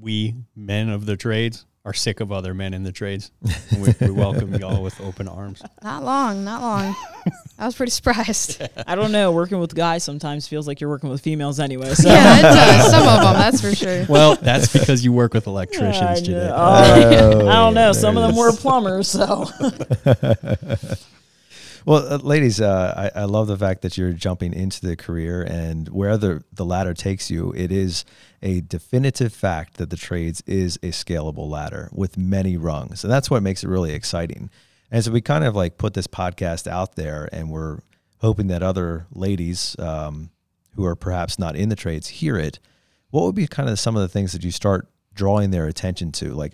we men of the trades are sick of other men in the trades? we, we welcome y'all with open arms. not long, not long. I was pretty surprised. I don't know. Working with guys sometimes feels like you're working with females anyway. So yeah, it does. Some of them, that's for sure. Well, that's because you work with I, electricians, know. Oh, oh I don't know. Some of them were plumbers, so Well, uh, ladies, uh, I, I love the fact that you're jumping into the career and wherever the ladder takes you, it is a definitive fact that the trades is a scalable ladder with many rungs. And that's what makes it really exciting. And so we kind of like put this podcast out there and we're hoping that other ladies um, who are perhaps not in the trades hear it. What would be kind of some of the things that you start drawing their attention to? Like,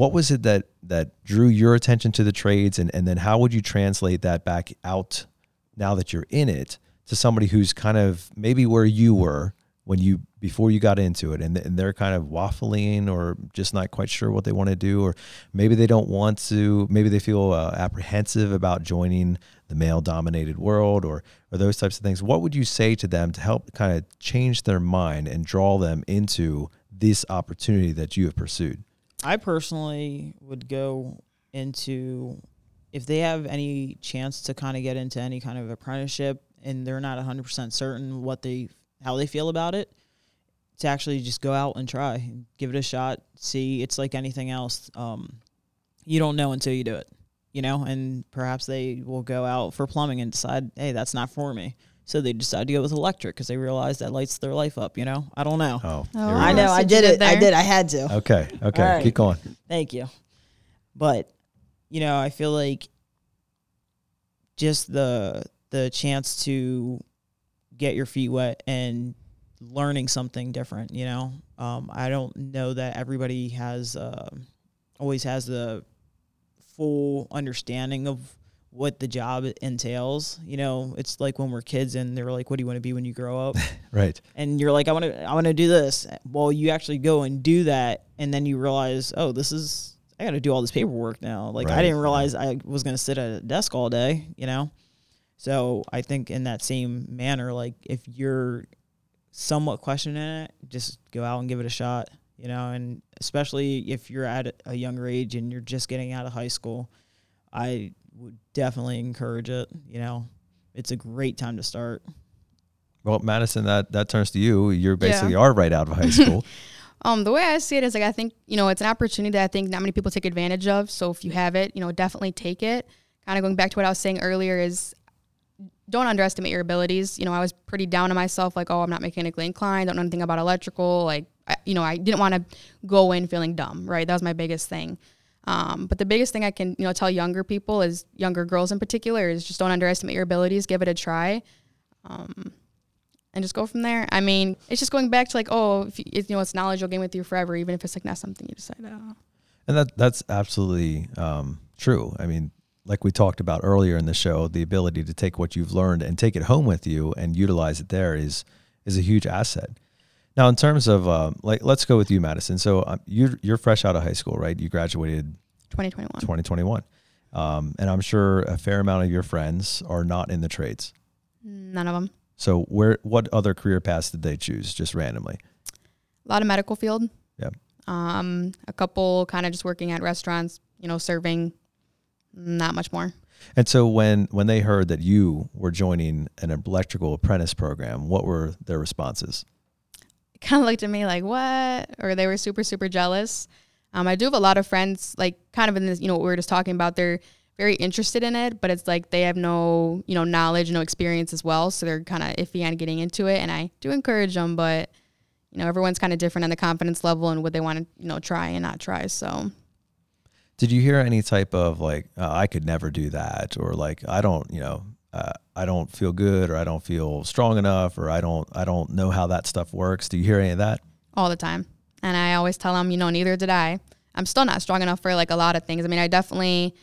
what was it that that drew your attention to the trades? And, and then how would you translate that back out now that you're in it to somebody who's kind of maybe where you were when you before you got into it and, and they're kind of waffling or just not quite sure what they want to do or maybe they don't want to maybe they feel uh, apprehensive about joining the male dominated world or or those types of things. What would you say to them to help kind of change their mind and draw them into this opportunity that you have pursued I personally would go into if they have any chance to kind of get into any kind of apprenticeship and they're not 100% certain what they how they feel about it to actually just go out and try give it a shot see it's like anything else um, you don't know until you do it you know? And perhaps they will go out for plumbing and decide hey that's not for me so they decide to go with electric because they realize that lights their life up you know? I don't know. Oh, Oh, i know. I did did it. I did. I had to. Okay okay. All right. keep going. Thank you. But you know, I feel like just the the chance to get your feet wet and learning something different, you know. Um, I don't know that everybody has um always has the full understanding of what the job entails. You know, it's like when we're kids and they're like, "What do you want to be when you grow up?" right and you're like, I want to, I want to do this. Well, you actually go and do that, and then you realize, oh, this is, I got to do all this paperwork now. Like, Right, I didn't realize I was going to sit at a desk all day, you know. So I think in that same manner, like if you're somewhat questioning it, just go out and give it a shot. you know, and especially if you're at a younger age and you're just getting out of high school, I would definitely encourage it. You know, it's a great time to start. Well, Madison, that that turns to you. You're basically are right out of high school. Um, the way I see it is like I think you know it's an opportunity that I think not many people take advantage of. So if you have it, you know, definitely take it. Kind of going back to what I was saying earlier is don't underestimate your abilities. You know, I was pretty down on myself, like, oh, I'm not mechanically inclined, don't know anything about electrical. Like, I, you know, I didn't want to go in feeling dumb, right? That was my biggest thing. Um, but the biggest thing I can, you know, tell younger people is younger girls in particular is just don't underestimate your abilities, give it a try. Um, and just go from there. I mean, it's just going back to like, oh, if you, you know, it's knowledge you'll gain with you forever, even if it's like not something you decide. Oh. And that that's absolutely um, true. I mean, like we talked about earlier in the show, the ability to take what you've learned and take it home with you and utilize it there is is a huge asset. Now, in terms of uh, like, let's go with you, Madison. So um, you're you're fresh out of high school, right? You graduated 2021. 2021, um, and I'm sure a fair amount of your friends are not in the trades. None of them. So where what other career paths did they choose just randomly? A lot of medical field. Yeah. Um, a couple kind of just working at restaurants, you know, serving. Not much more. And so when when they heard that you were joining an electrical apprentice program, what were their responses? Kind of looked at me like, "What?" Or they were super super jealous. Um, I do have a lot of friends, like kind of in this, you know, what we were just talking about. They're very interested in it, but it's like they have no, you know, knowledge, no experience as well. So they're kind of iffy on getting into it. And I do encourage them, but, you know, everyone's kind of different on the confidence level and what they want to, you know, try and not try. So, did you hear any type of like, uh, I could never do that, or like, I don't, you know, uh, I don't feel good, or I don't feel strong enough, or I don't, I don't know how that stuff works. Do you hear any of that? All the time. And I always tell them, you know, neither did I. I'm still not strong enough for like a lot of things. I mean, I definitely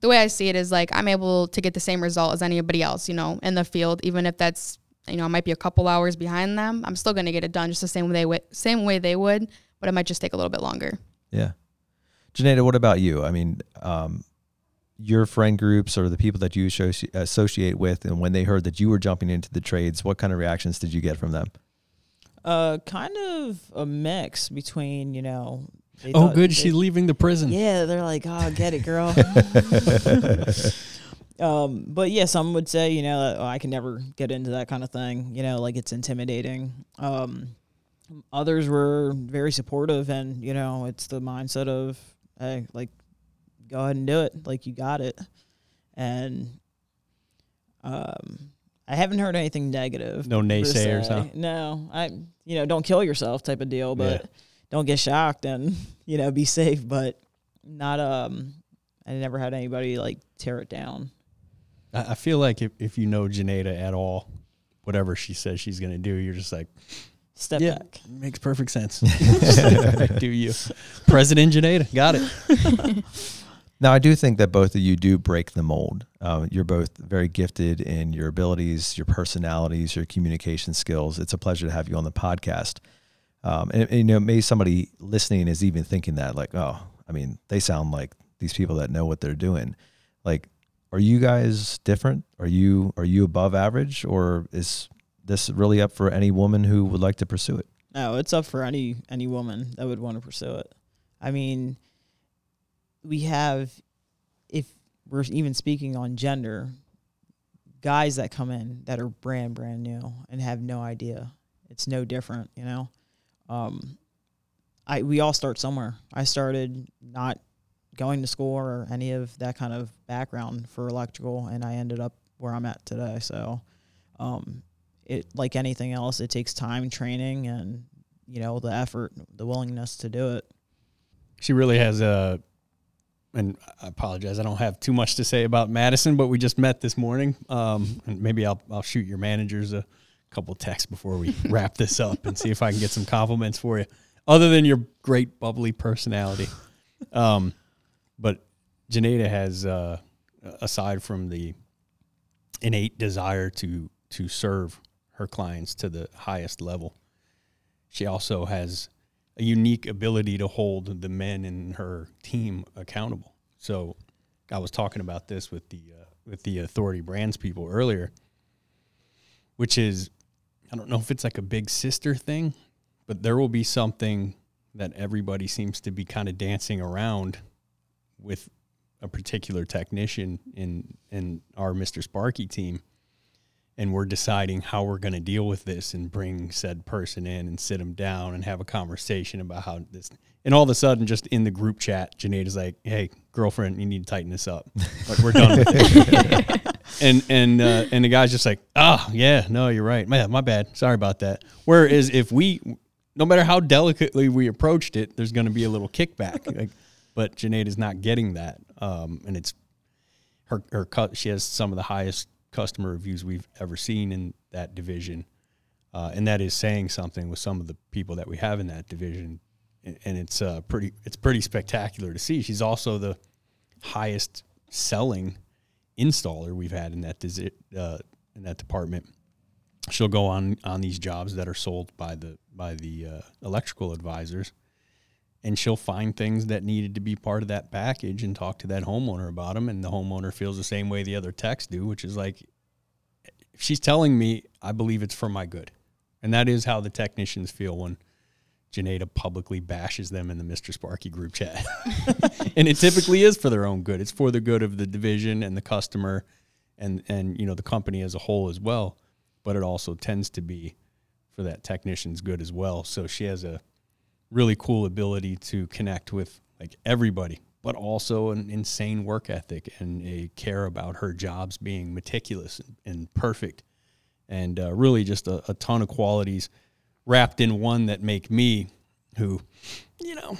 the way I see it is like I'm able to get the same result as anybody else, you know, in the field, even if that's you know, I might be a couple hours behind them. I'm still going to get it done just the same way they would, same way they would, but it might just take a little bit longer. Yeah. Janeda, what about you? I mean, um, your friend groups or the people that you associate with, and when they heard that you were jumping into the trades, what kind of reactions did you get from them? Uh, kind of a mix between you know they oh, good. They, she's leaving the prison. Yeah, they're like, oh, get it, girl. um, but yeah, some would say, you know, oh, I can never get into that kind of thing. You know, like it's intimidating. Um, others were very supportive, and you know, it's the mindset of, hey, like, go ahead and do it. Like you got it, and um. I haven't heard anything negative. No naysayers, huh? No, I you know don't kill yourself type of deal, but yeah don't get shocked and you know be safe. But not um, I never had anybody like tear it down. I, feel like if if you know Janeda at all, whatever she says she's gonna do, you're just like. Step yeah, back. Makes perfect sense. do you, President Janeda? Got it. Now, I do think that both of you do break the mold. Uh, you're both very gifted in your abilities, your personalities, your communication skills. It's a pleasure to have you on the podcast. Um, and, and, you know, maybe somebody listening is even thinking that, like, oh, I mean, they sound like these people that know what they're doing. Like, are you guys different? Are you are you above average, or is this really up for any woman who would like to pursue it? No, it's up for any any woman that would want to pursue it. I mean, we have, if we're even speaking on gender, guys that come in that are brand brand new and have no idea. It's no different, you know um, I we all start somewhere. I started not going to school or any of that kind of background for electrical, and I ended up where I'm at today. So, um, it like anything else, it takes time, training, and you know the effort, the willingness to do it. She really has a. And I apologize. I don't have too much to say about Madison, but we just met this morning. Um, and maybe I'll I'll shoot your managers a couple texts before we wrap this up and see if I can get some compliments for you, other than your great bubbly personality. Um, but Janeda has, uh, aside from the innate desire to to serve her clients to the highest level, she also has a unique ability to hold the men in her team accountable. So, I was talking about this with the uh, with the authority brands people earlier, which is I don't know if it's like a big sister thing, but there will be something that everybody seems to be kind of dancing around with a particular technician in in our Mr. Sparky team and we're deciding how we're going to deal with this and bring said person in and sit them down and have a conversation about how this and all of a sudden just in the group chat Janae is like hey girlfriend you need to tighten this up. Like we're done. And and uh, and the guy's just like oh yeah no you're right. My, my bad. Sorry about that. Whereas if we no matter how delicately we approached it there's going to be a little kickback. Like but Janae is not getting that um, and it's her her cut she has some of the highest customer reviews we've ever seen in that division. Uh, and that is saying something with some of the people that we have in that division, and, and it's uh, pretty it's pretty spectacular to see. She's also the highest selling installer we've had in that desi- uh, in that department. She'll go on on these jobs that are sold by the by the uh, electrical advisors, and she'll find things that needed to be part of that package and talk to that homeowner about them and the homeowner feels the same way the other techs do which is like she's telling me i believe it's for my good and that is how the technicians feel when Janeda publicly bashes them in the Mr. Sparky group chat. and it typically is for their own good. It's for the good of the division and the customer and and you know the company as a whole as well, but it also tends to be for that technician's good as well. So she has a really cool ability to connect with like everybody, but also an insane work ethic and a care about her jobs being meticulous and, and perfect, and uh, really just a, a ton of qualities wrapped in one that make me, who, you know,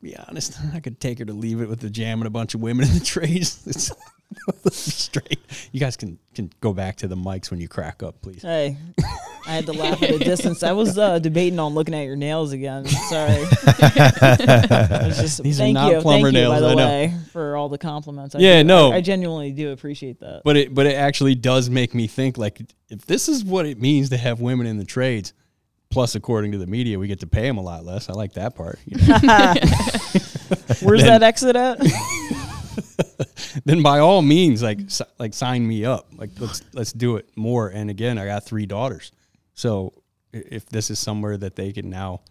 be honest, I could take her to leave it with the jam and a bunch of women in the trades. Straight. You guys can can go back to the mics when you crack up, please. Hey, I had to laugh at a distance. I was uh, debating on looking at your nails again. Sorry. Just, These are not you, plumber thank you, nails, by the I know. way, for all the compliments. I Yeah, do- no. I, I genuinely do appreciate that. But it but it actually does make me think like if this is what it means to have women in the trades, plus according to the media we get to pay them a lot less. I like that part. you know. Where's Then- that exit at? then by all means, like like sign me up. Like let's let's do it more. And again, I got three daughters, so if this is somewhere that they can now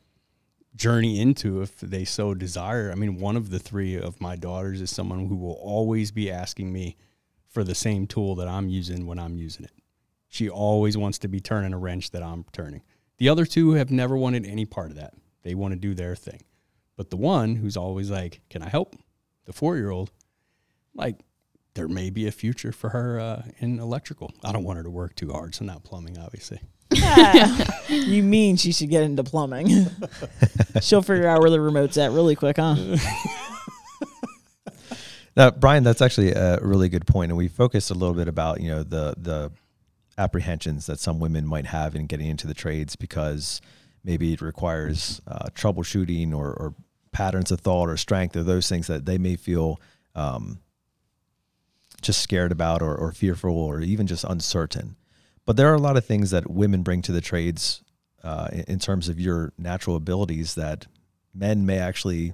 journey into, if they so desire. I mean, one of the three of my daughters is someone who will always be asking me for the same tool that I'm using when I'm using it. She always wants to be turning a wrench that I'm turning. The other two have never wanted any part of that. They want to do their thing. But the one who's always like, "Can I help?" The four year old, like, there may be a future for her uh, in electrical. I don't want her to work too hard, so not plumbing, obviously. you mean she should get into plumbing? She'll figure out where the remote's at really quick, huh? Now, Brian, that's actually a really good point, and we focused a little bit about you know the the apprehensions that some women might have in getting into the trades because maybe it requires uh, troubleshooting or, or patterns of thought or strength or those things that they may feel um, just scared about or, or fearful or even just uncertain. But there are a lot of things that women bring to the trades uh, in, in terms of your natural abilities that men may actually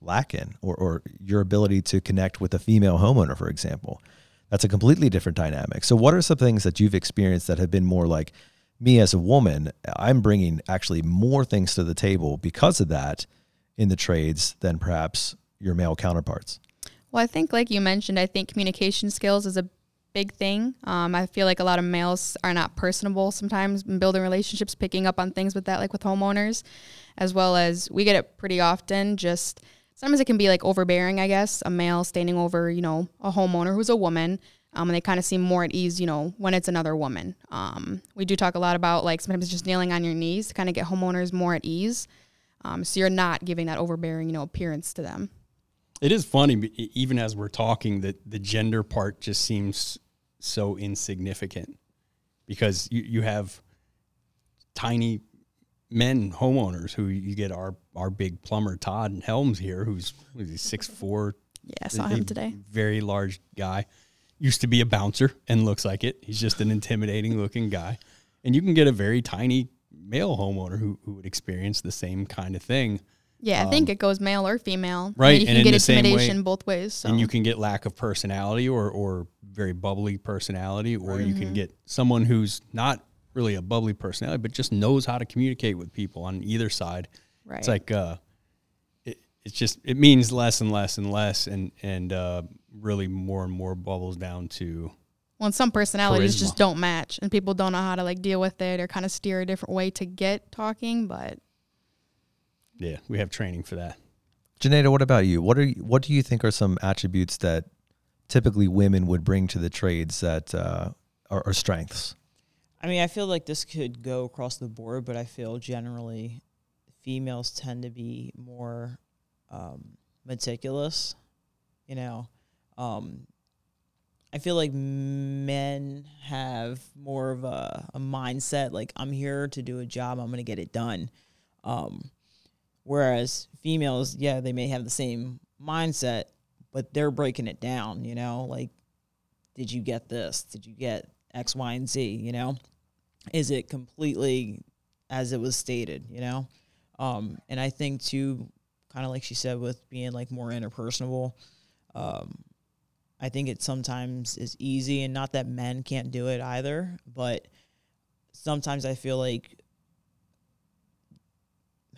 lack in, or, or your ability to connect with a female homeowner, for example. That's a completely different dynamic. So, what are some things that you've experienced that have been more like me as a woman? I'm bringing actually more things to the table because of that in the trades than perhaps your male counterparts. Well, I think, like you mentioned, I think communication skills is a big thing. Um, I feel like a lot of males are not personable sometimes in building relationships, picking up on things with that, like with homeowners, as well as we get it pretty often. Just sometimes it can be like overbearing, I guess, a male standing over, you know, a homeowner who's a woman. Um, and they kind of seem more at ease, you know, when it's another woman. Um, we do talk a lot about like sometimes just kneeling on your knees to kind of get homeowners more at ease. Um, so you're not giving that overbearing, you know, appearance to them. It is funny, even as we're talking, that the gender part just seems so insignificant because you, you have tiny men homeowners who you get our our big plumber Todd Helms here, who's he, six four, Yeah, I saw a him today. very large guy. Used to be a bouncer and looks like it. He's just an intimidating looking guy. And you can get a very tiny male homeowner who, who would experience the same kind of thing. Yeah, I think it goes male or female. I mean, right, you and can in get the same way- intimidation both ways. So. And you can get lack of personality or, or very bubbly personality, or you Mm-hmm. can get someone who's not really a bubbly personality, but just knows how to communicate with people on either side. right. It's like uh, it's just it means less and less and less, and and uh, really more and more bubbles down to Well, and some personalities just don't match, and people don't know how to like deal with it or kind of steer a different way to get talking. But yeah, we have training for that. Janeda, what about you? What are you, what do you think are some attributes that typically women would bring to the trades that uh, are, are strengths? I mean, I feel like this could go across the board, but I feel generally females tend to be more um, meticulous. You know, um, I feel like men have more of a, a mindset like I'm here to do a job, I'm going to get it done. Um, whereas females, yeah, they may have the same mindset, but they're breaking it down. You know, like, did you get this? Did you get X, Y, and Z? You know, is it completely as it was stated? You know, um, and I think too, kind of like she said, with being like more interpersonable, um, I think it sometimes is easy, and not that men can't do it either, but sometimes I feel like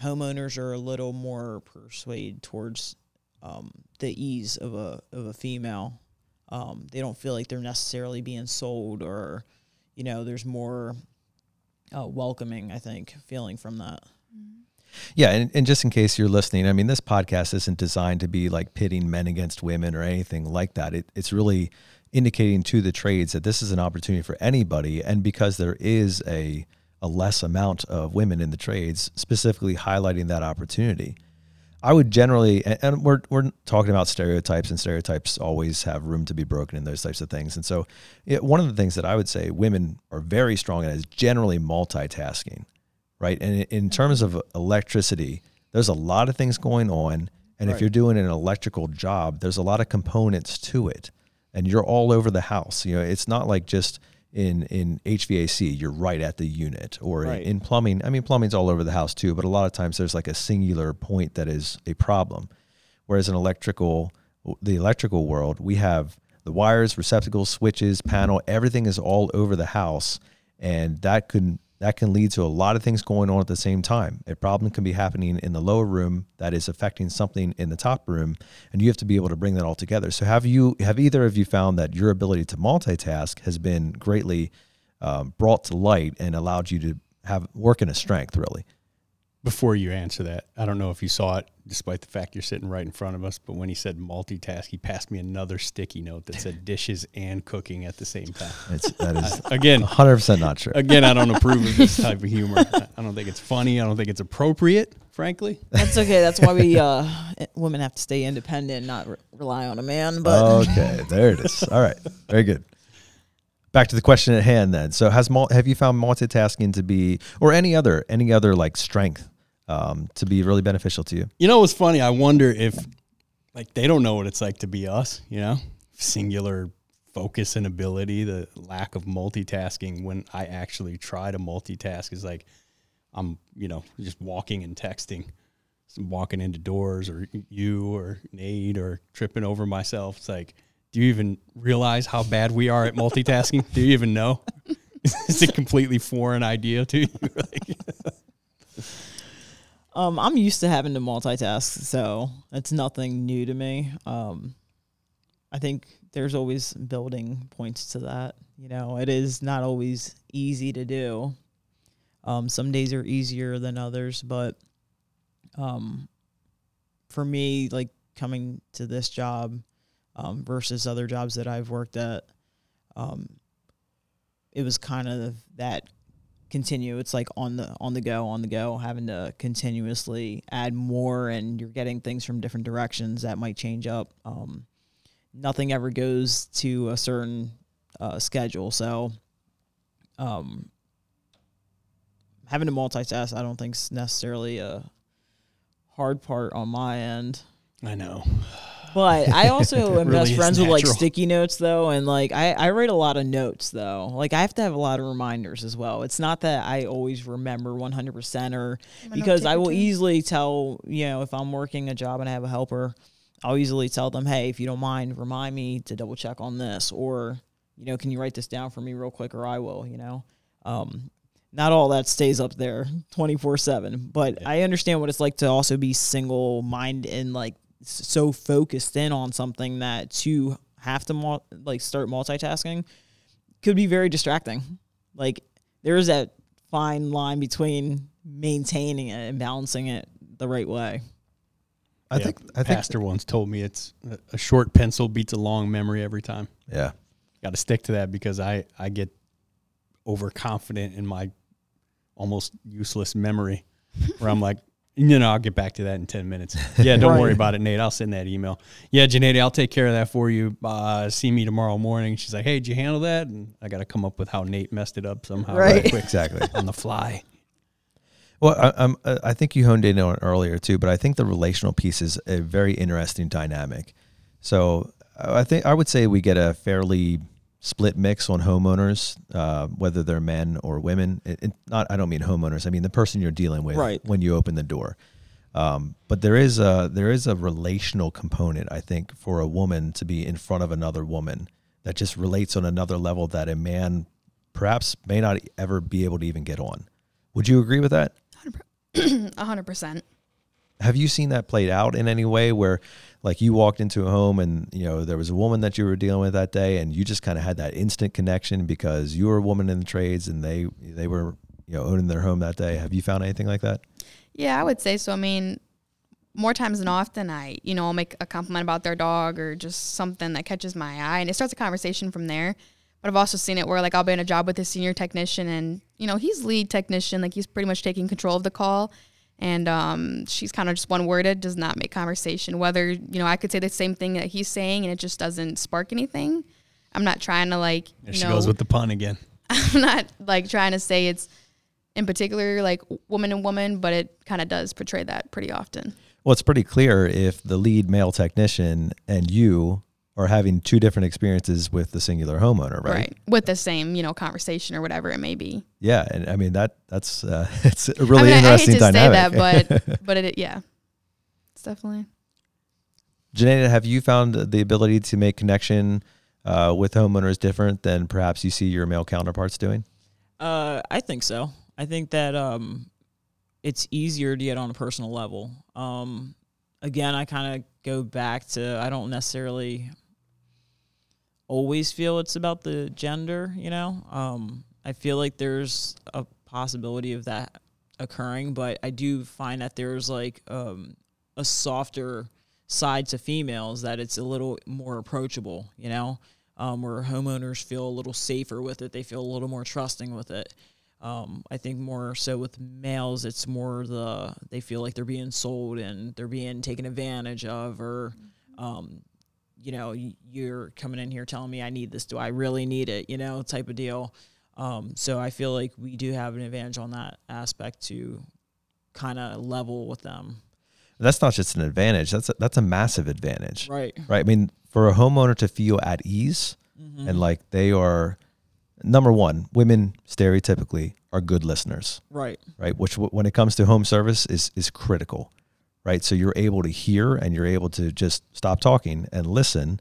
homeowners are a little more persuaded towards um, the ease of a of a female. Um, they don't feel like they're necessarily being sold, or you know, there's more uh, welcoming. I think feeling from that. Yeah, and, and just in case you're listening, I mean, this podcast isn't designed to be like pitting men against women or anything like that. It, it's really indicating to the trades that this is an opportunity for anybody, and because there is a a less amount of women in the trades, specifically highlighting that opportunity. I would generally, and- we're we're talking about stereotypes, and stereotypes always have room to be broken in those types of things. And so, yeah, one of the things that I would say women are very strong at is generally multitasking right? And in- in mm-hmm. terms of electricity, there's a lot of things going on. And if you're doing an electrical job, there's a lot of components to it. And you're all over the house. You know, it's not like just in in HVAC, you're right at the unit, or in- in plumbing. I mean, plumbing's all over the house too, but a lot of times there's like a singular point that is a problem. Whereas in electrical, the electrical world, we have the wires, receptacles, switches, panel, everything is all over the house, and that could that can lead to a lot of things going on at the same time. A problem can be happening in the lower room that is affecting something in the top room, and you have to be able to bring that all together. So, have you have either of you found that your ability to multitask has been greatly um, brought to light and allowed you to have work in a strength, really? Before you answer that, I don't know if you saw it, despite the fact you're sitting right in front of us. But when he said multitask, he passed me another sticky note that said dishes and cooking at the same time. It's that is Again, 100 percent not true. again, I don't approve of this type of humor. I I don't think it's funny. I don't think it's appropriate, frankly. That's okay. That's why we uh, women have to stay independent, and not re- rely on a man. But okay, there it is. All right, very good. Back to the question at hand, then. So, has mul- have you found multitasking to be, or any other any other like strength, um, to be really beneficial to you? You know what's funny? I wonder if like they don't know what it's like to be us, you know? Singular focus and ability, the lack of multitasking when I actually try to multitask is like I'm, you know, just walking and texting. Walking into doors or you or Nate or tripping over myself. It's like, do you even realize how bad we are at multitasking? do you even know? Is it a completely foreign idea to you? Like, um, I'm used to having to multitask, so it's nothing new to me. Um, I think there's always building points to that. You know, it is not always easy to do. Um, some days are easier than others, but um, for me, like coming to this job um, versus other jobs that I've worked at, um, it was kind of that continue. It's like on the on the go, on the go, having to continuously add more, and you're getting things from different directions that might change up. Um, nothing ever goes to a certain uh, schedule, so um, having to multitask, I don't think is necessarily a hard part on my end. I know. But I also am really best is friends with like sticky notes though, and like I, I write a lot of notes though. Like I have to have a lot of reminders as well. It's not that I always remember 100% or because I will easily tell, you know, if I'm working a job and I have a helper, I'll easily tell them, hey, if you don't mind, remind me to double check on this, or you know, can you write this down for me real quick, or I will, you know. Um, not all that stays up there 24 7 but i understand what it's like to also be single mind and like s- so focused in on something that to have to mul- like start multitasking could be very distracting like there is that fine line between maintaining it and balancing it the right way I Yeah, think I think Pastor once told me it's a- a short pencil beats a long memory every time. yeah. Got to stick to that because I I get overconfident in my almost useless memory, where I'm like, you no, I'll get back to that in ten minutes. Yeah, don't worry about it, Nate. I'll send that email. Yeah, Janae, I'll take care of that for you. Uh, see me tomorrow morning. She's like, hey, did you handle that? And I got to come up with how Nate messed it up somehow, Right. right Exactly. on the fly. Well, I, I'm, uh, I think you honed in on it earlier too, but I think the relational piece is a very interesting dynamic. So uh, I think I would say we get a fairly split mix on homeowners, uh, whether they're men or women. It, it- not, I don't mean homeowners. I mean the person you're dealing with Right. when you open the door. Um, but there is a there is a relational component, I think, for a woman to be in front of another woman that just relates on another level that a man perhaps may not ever be able to even get on. Would you agree with that? Hundred percent. have you seen that played out in any way where like you walked into a home and you know there was a woman that you were dealing with that day and you just kind of had that instant connection because you were a woman in the trades and they they were you know owning their home that day have you found anything like that Yeah, I would say so. I mean, more times than often, I, you know, I'll make a compliment about their dog or just something that catches my eye, and it starts a conversation from there. But I've also seen it where, like, I'll be in a job with a senior technician, and you know, he's lead technician, like he's pretty much taking control of the call, and um, she's kind of just one worded, does not make conversation. Whether you know, I could say the same thing that he's saying, and it just doesn't spark anything. I'm not trying to like, There you she know, goes with the pun again. I'm not like trying to say it's in particular like woman and woman, but it kind of does portray that pretty often. well it's pretty clear if the lead male technician and you are having two different experiences with the singular homeowner right, Right. With the same, you know, conversation or whatever it may be. yeah and i mean that that's uh, it's a really I mean, I- I hate interesting to dynamic say that, but but it yeah. It's definitely Janae, have you found the ability to make connection uh, with homeowners different than perhaps you see your male counterparts doing? Uh, I think so. I think that um, it's easier to get on a personal level. Um, again, I kind of go back to I don't necessarily always feel it's about the gender. You know, um, I feel like there's a possibility of that occurring, but I do find that there's like um, a softer side to females that it's a little more approachable. You know, um, where homeowners feel a little safer with it. They feel a little more trusting with it. Um, I think more so with males, it's more the they feel like they're being sold and they're being taken advantage of, or um, you know, you're coming in here telling me I need this. Do I really need it? You know, type of deal. Um, so I feel like we do have an advantage on that aspect to kind of level with them. That's not just an advantage. That's a, that's a massive advantage, Right. right? I mean, for a homeowner to feel at ease Mm-hmm. and like they are number one, women stereotypically are good listeners, Right. right? Which when it comes to home service is is critical, right? So you're able to hear and you're able to just stop talking and listen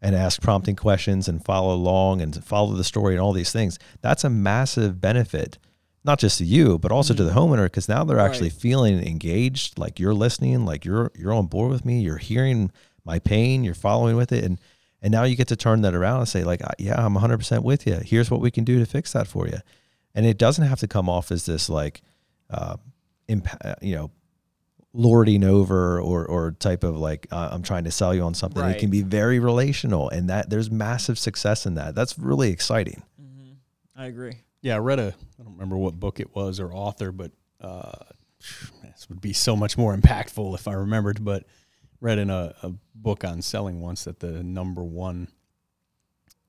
and ask prompting questions and follow along and follow the story and all these things. That's a massive benefit, not just to you, but also to the homeowner because now they're actually Right. feeling engaged, like you're listening, like you're you're on board with me, you're hearing my pain, you're following with it and and now you get to turn that around and say like, yeah, I'm 100% with you. Here's what we can do to fix that for you. And it doesn't have to come off as this like uh, impa- you know, lording over or or type of like uh, I'm trying to sell you on something. It can be very relational, and that there's massive success in that. That's really exciting. Mm-hmm. I agree. Yeah, I read a I don't remember what book it was or author, but uh, this would be so much more impactful if I remembered. But read in a, a book on selling once that the number one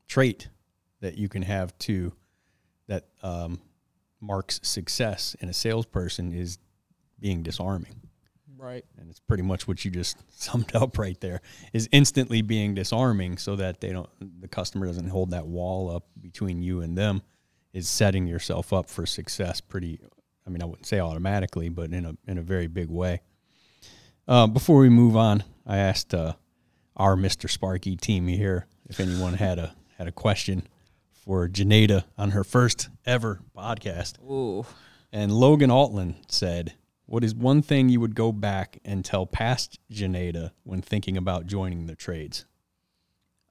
trait that you can have to that um, marks success in a salesperson is being disarming Right. and it's pretty much what you just summed up right there is instantly being disarming so that they don't the customer doesn't hold that wall up between you and them is setting yourself up for success pretty i mean i wouldn't say automatically but in a in a very big way uh, before we move on i asked uh, our mr sparky team here if anyone had a had a question for Janeda on her first ever podcast. Ooh. And Logan Altland said, What is one thing you would go back and tell past Janeda when thinking about joining the trades?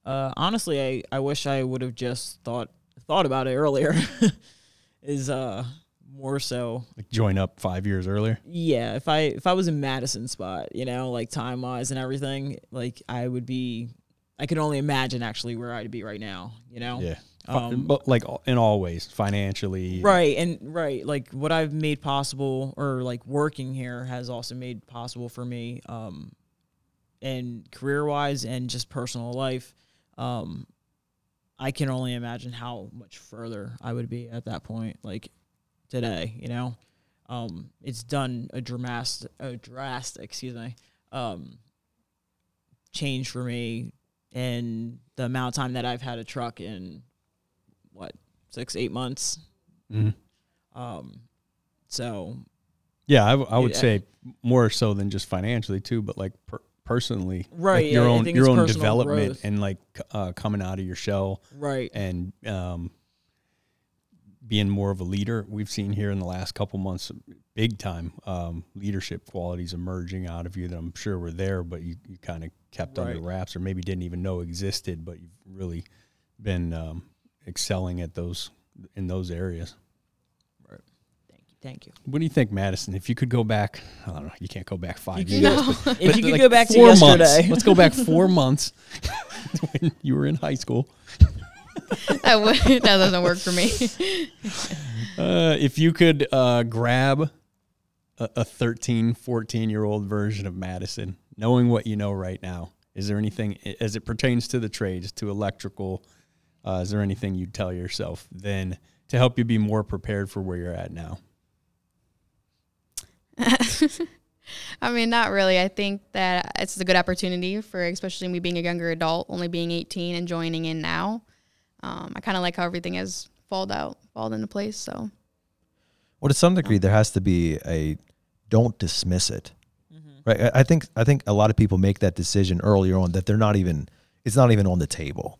Uh, honestly, I, I wish I would have just thought thought about it earlier. is uh more so Like join up five years earlier? yeah. If I if I was in Madison spot, you know, like time wise and everything, like I would be. I could only imagine actually where I'd be right now. You know. Yeah. Um, but like in all ways, financially. Right and right, like what I've made possible, or like working here, has also made possible for me, um, and career wise and just personal life. Um, I can only imagine how much further I would be at that point, like today. You know, um, it's done a drastic, a drastic, excuse me, um, change for me in the amount of time that I've had a truck in what six, eight months. Mhm. Um, so Yeah, I, w- I would Yeah. say more so than just financially too, but like per- personally, like Right, your yeah, own your own development growth. and like uh, coming out of your shell right, and um, being more of a leader. We've seen here in the last couple months, big time um, leadership qualities emerging out of you that I'm sure were there, but you, you kind of kept under wraps or maybe didn't even know existed, but you've really been um, excelling at those in those areas. thank you, thank you. What do you think, Madison? If you could go back, I don't know, you can't go back five You years. could- but- If but you could like go back to four months. yesterday. Let's go back four months when you were in high school. that, would, that doesn't work for me. Uh, if you could uh, grab a, a 13, 14 year old version of Madison, knowing what you know right now, is there anything, as it pertains to the trades, to electrical, uh, is there anything you'd tell yourself then to help you be more prepared for where you're at now? I mean, not really. I think that it's a good opportunity for, especially me being a younger adult, only being 18 and joining in now. Um, I kind of like how everything has falled out, fallen into place. So Well, to some degree, there has to be a don't dismiss it, Mm-hmm. right? I I think I think a lot of people make that decision earlier on that they're not even it's not even on the table.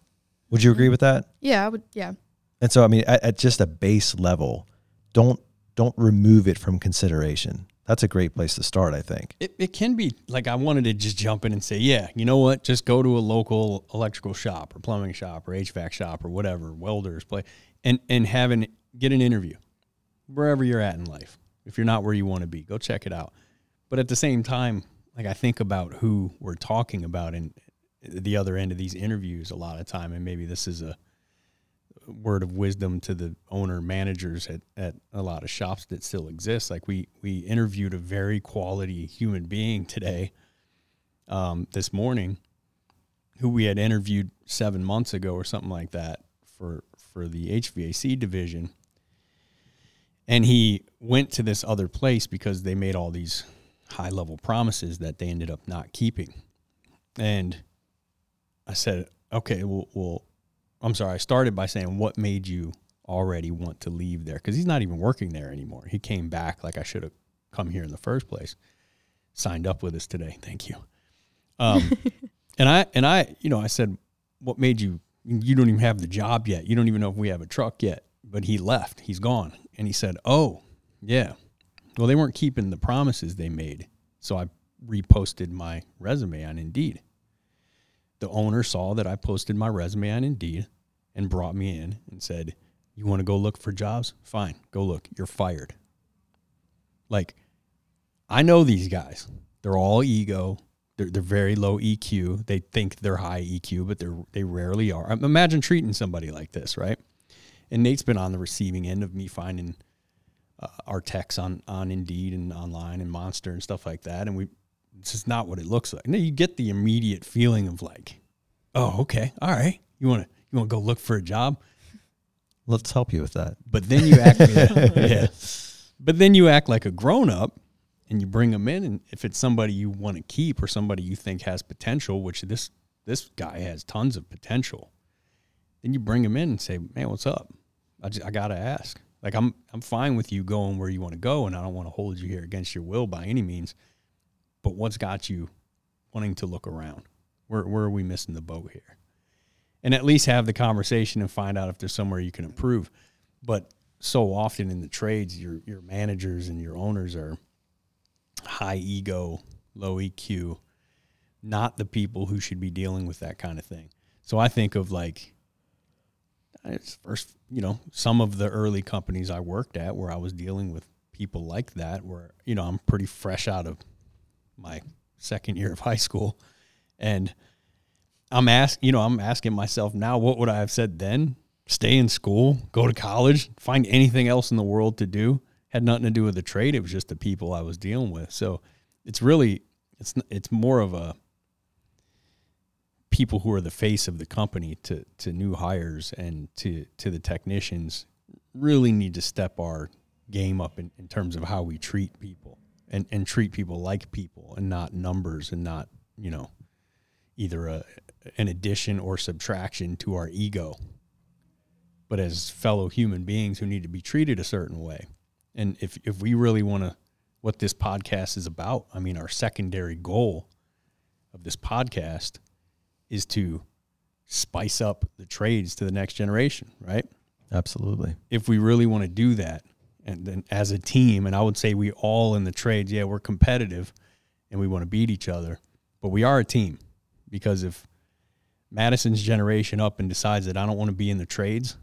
Would you Mm-hmm. agree with that? yeah, I would. Yeah, And so, I mean, at, at just a base level, don't don't remove it from consideration. That's a great place to start, I think. It, it can be like I wanted to just jump in and say, yeah, you know what? Just go to a local electrical shop or plumbing shop or HVAC shop or whatever, welders play, and and have an get an interview wherever you're at in life. If you're not where you want to be, go check it out. But at the same time, like I think about who we're talking about and the other end of these interviews a lot of time, and maybe this is a word of wisdom to the owner managers at, at a lot of shops that still exist. Like we we interviewed a very quality human being today, um, this morning, who we had interviewed seven months ago or something like that for for the HVAC division. And he went to this other place because they made all these high level promises that they ended up not keeping. And I said, okay, well, well I'm sorry. I started by saying, what made you already want to leave there? Because he's not even working there anymore. He came back like I should have come here in the first place. Signed up with us today. Thank you. Um, and I and I, you know, I said, what made you? You don't even have the job yet. You don't even know if we have a truck yet. But he left. He's gone. And he said, oh, yeah. Well, they weren't keeping the promises they made. So I reposted my resume on Indeed the owner saw that I posted my resume on Indeed and brought me in and said, You want to go look for jobs? Fine, go look. You're fired. Like, I know these guys. They're all ego. They're, they're very low EQ. They think they're high EQ, but they're they rarely are. Imagine treating somebody like this, right? And Nate's been on the receiving end of me finding uh, our techs on on Indeed and online and Monster and stuff like that, and we this is not what it looks like. No, you get the immediate feeling of like, oh, okay, all right, you want to you want to go look for a job, Let's help you with that. but then you act, yeah, yeah. but then you act like a grown up, and you bring them in, and if it's somebody you want to keep or somebody you think has potential, which this this guy has tons of potential, then you bring him in and say, man, what's up? I just, I gotta ask. Like I'm I'm fine with you going where you want to go, and I don't want to hold you here against your will by any means but what's got you wanting to look around? Where where are we missing the boat here? and at least have the conversation and find out if there's somewhere you can improve. But so often in the trades, your your managers and your owners are high ego, low EQ, not the people who should be dealing with that kind of thing. So I think of like it's first, you know, some of the early companies I worked at where I was dealing with people like that, where you know I'm pretty fresh out of my second year of high school, and I'm ask, you know, I'm asking myself now, what would I have said then? Stay in school, go to college, find anything else in the world to do. Had nothing to do with the trade. It was just the people I was dealing with. So it's really, it's it's more of a people who are the face of the company to to new hires and to to the technicians really need to step our game up in, in terms of how we treat people and, and treat people like people and not numbers and not, you know, either a, an addition or subtraction to our ego, but as fellow human beings who need to be treated a certain way. And if, if we really want to, what this podcast is about, I mean, our secondary goal of this podcast is to spice up the trades to the next generation, right? Absolutely. If we really want to do that, and then as a team, and I would say we all in the trades, yeah, we're competitive and we want to beat each other, but we are a team because if Madison's generation up and decides that I don't want to be in the trades,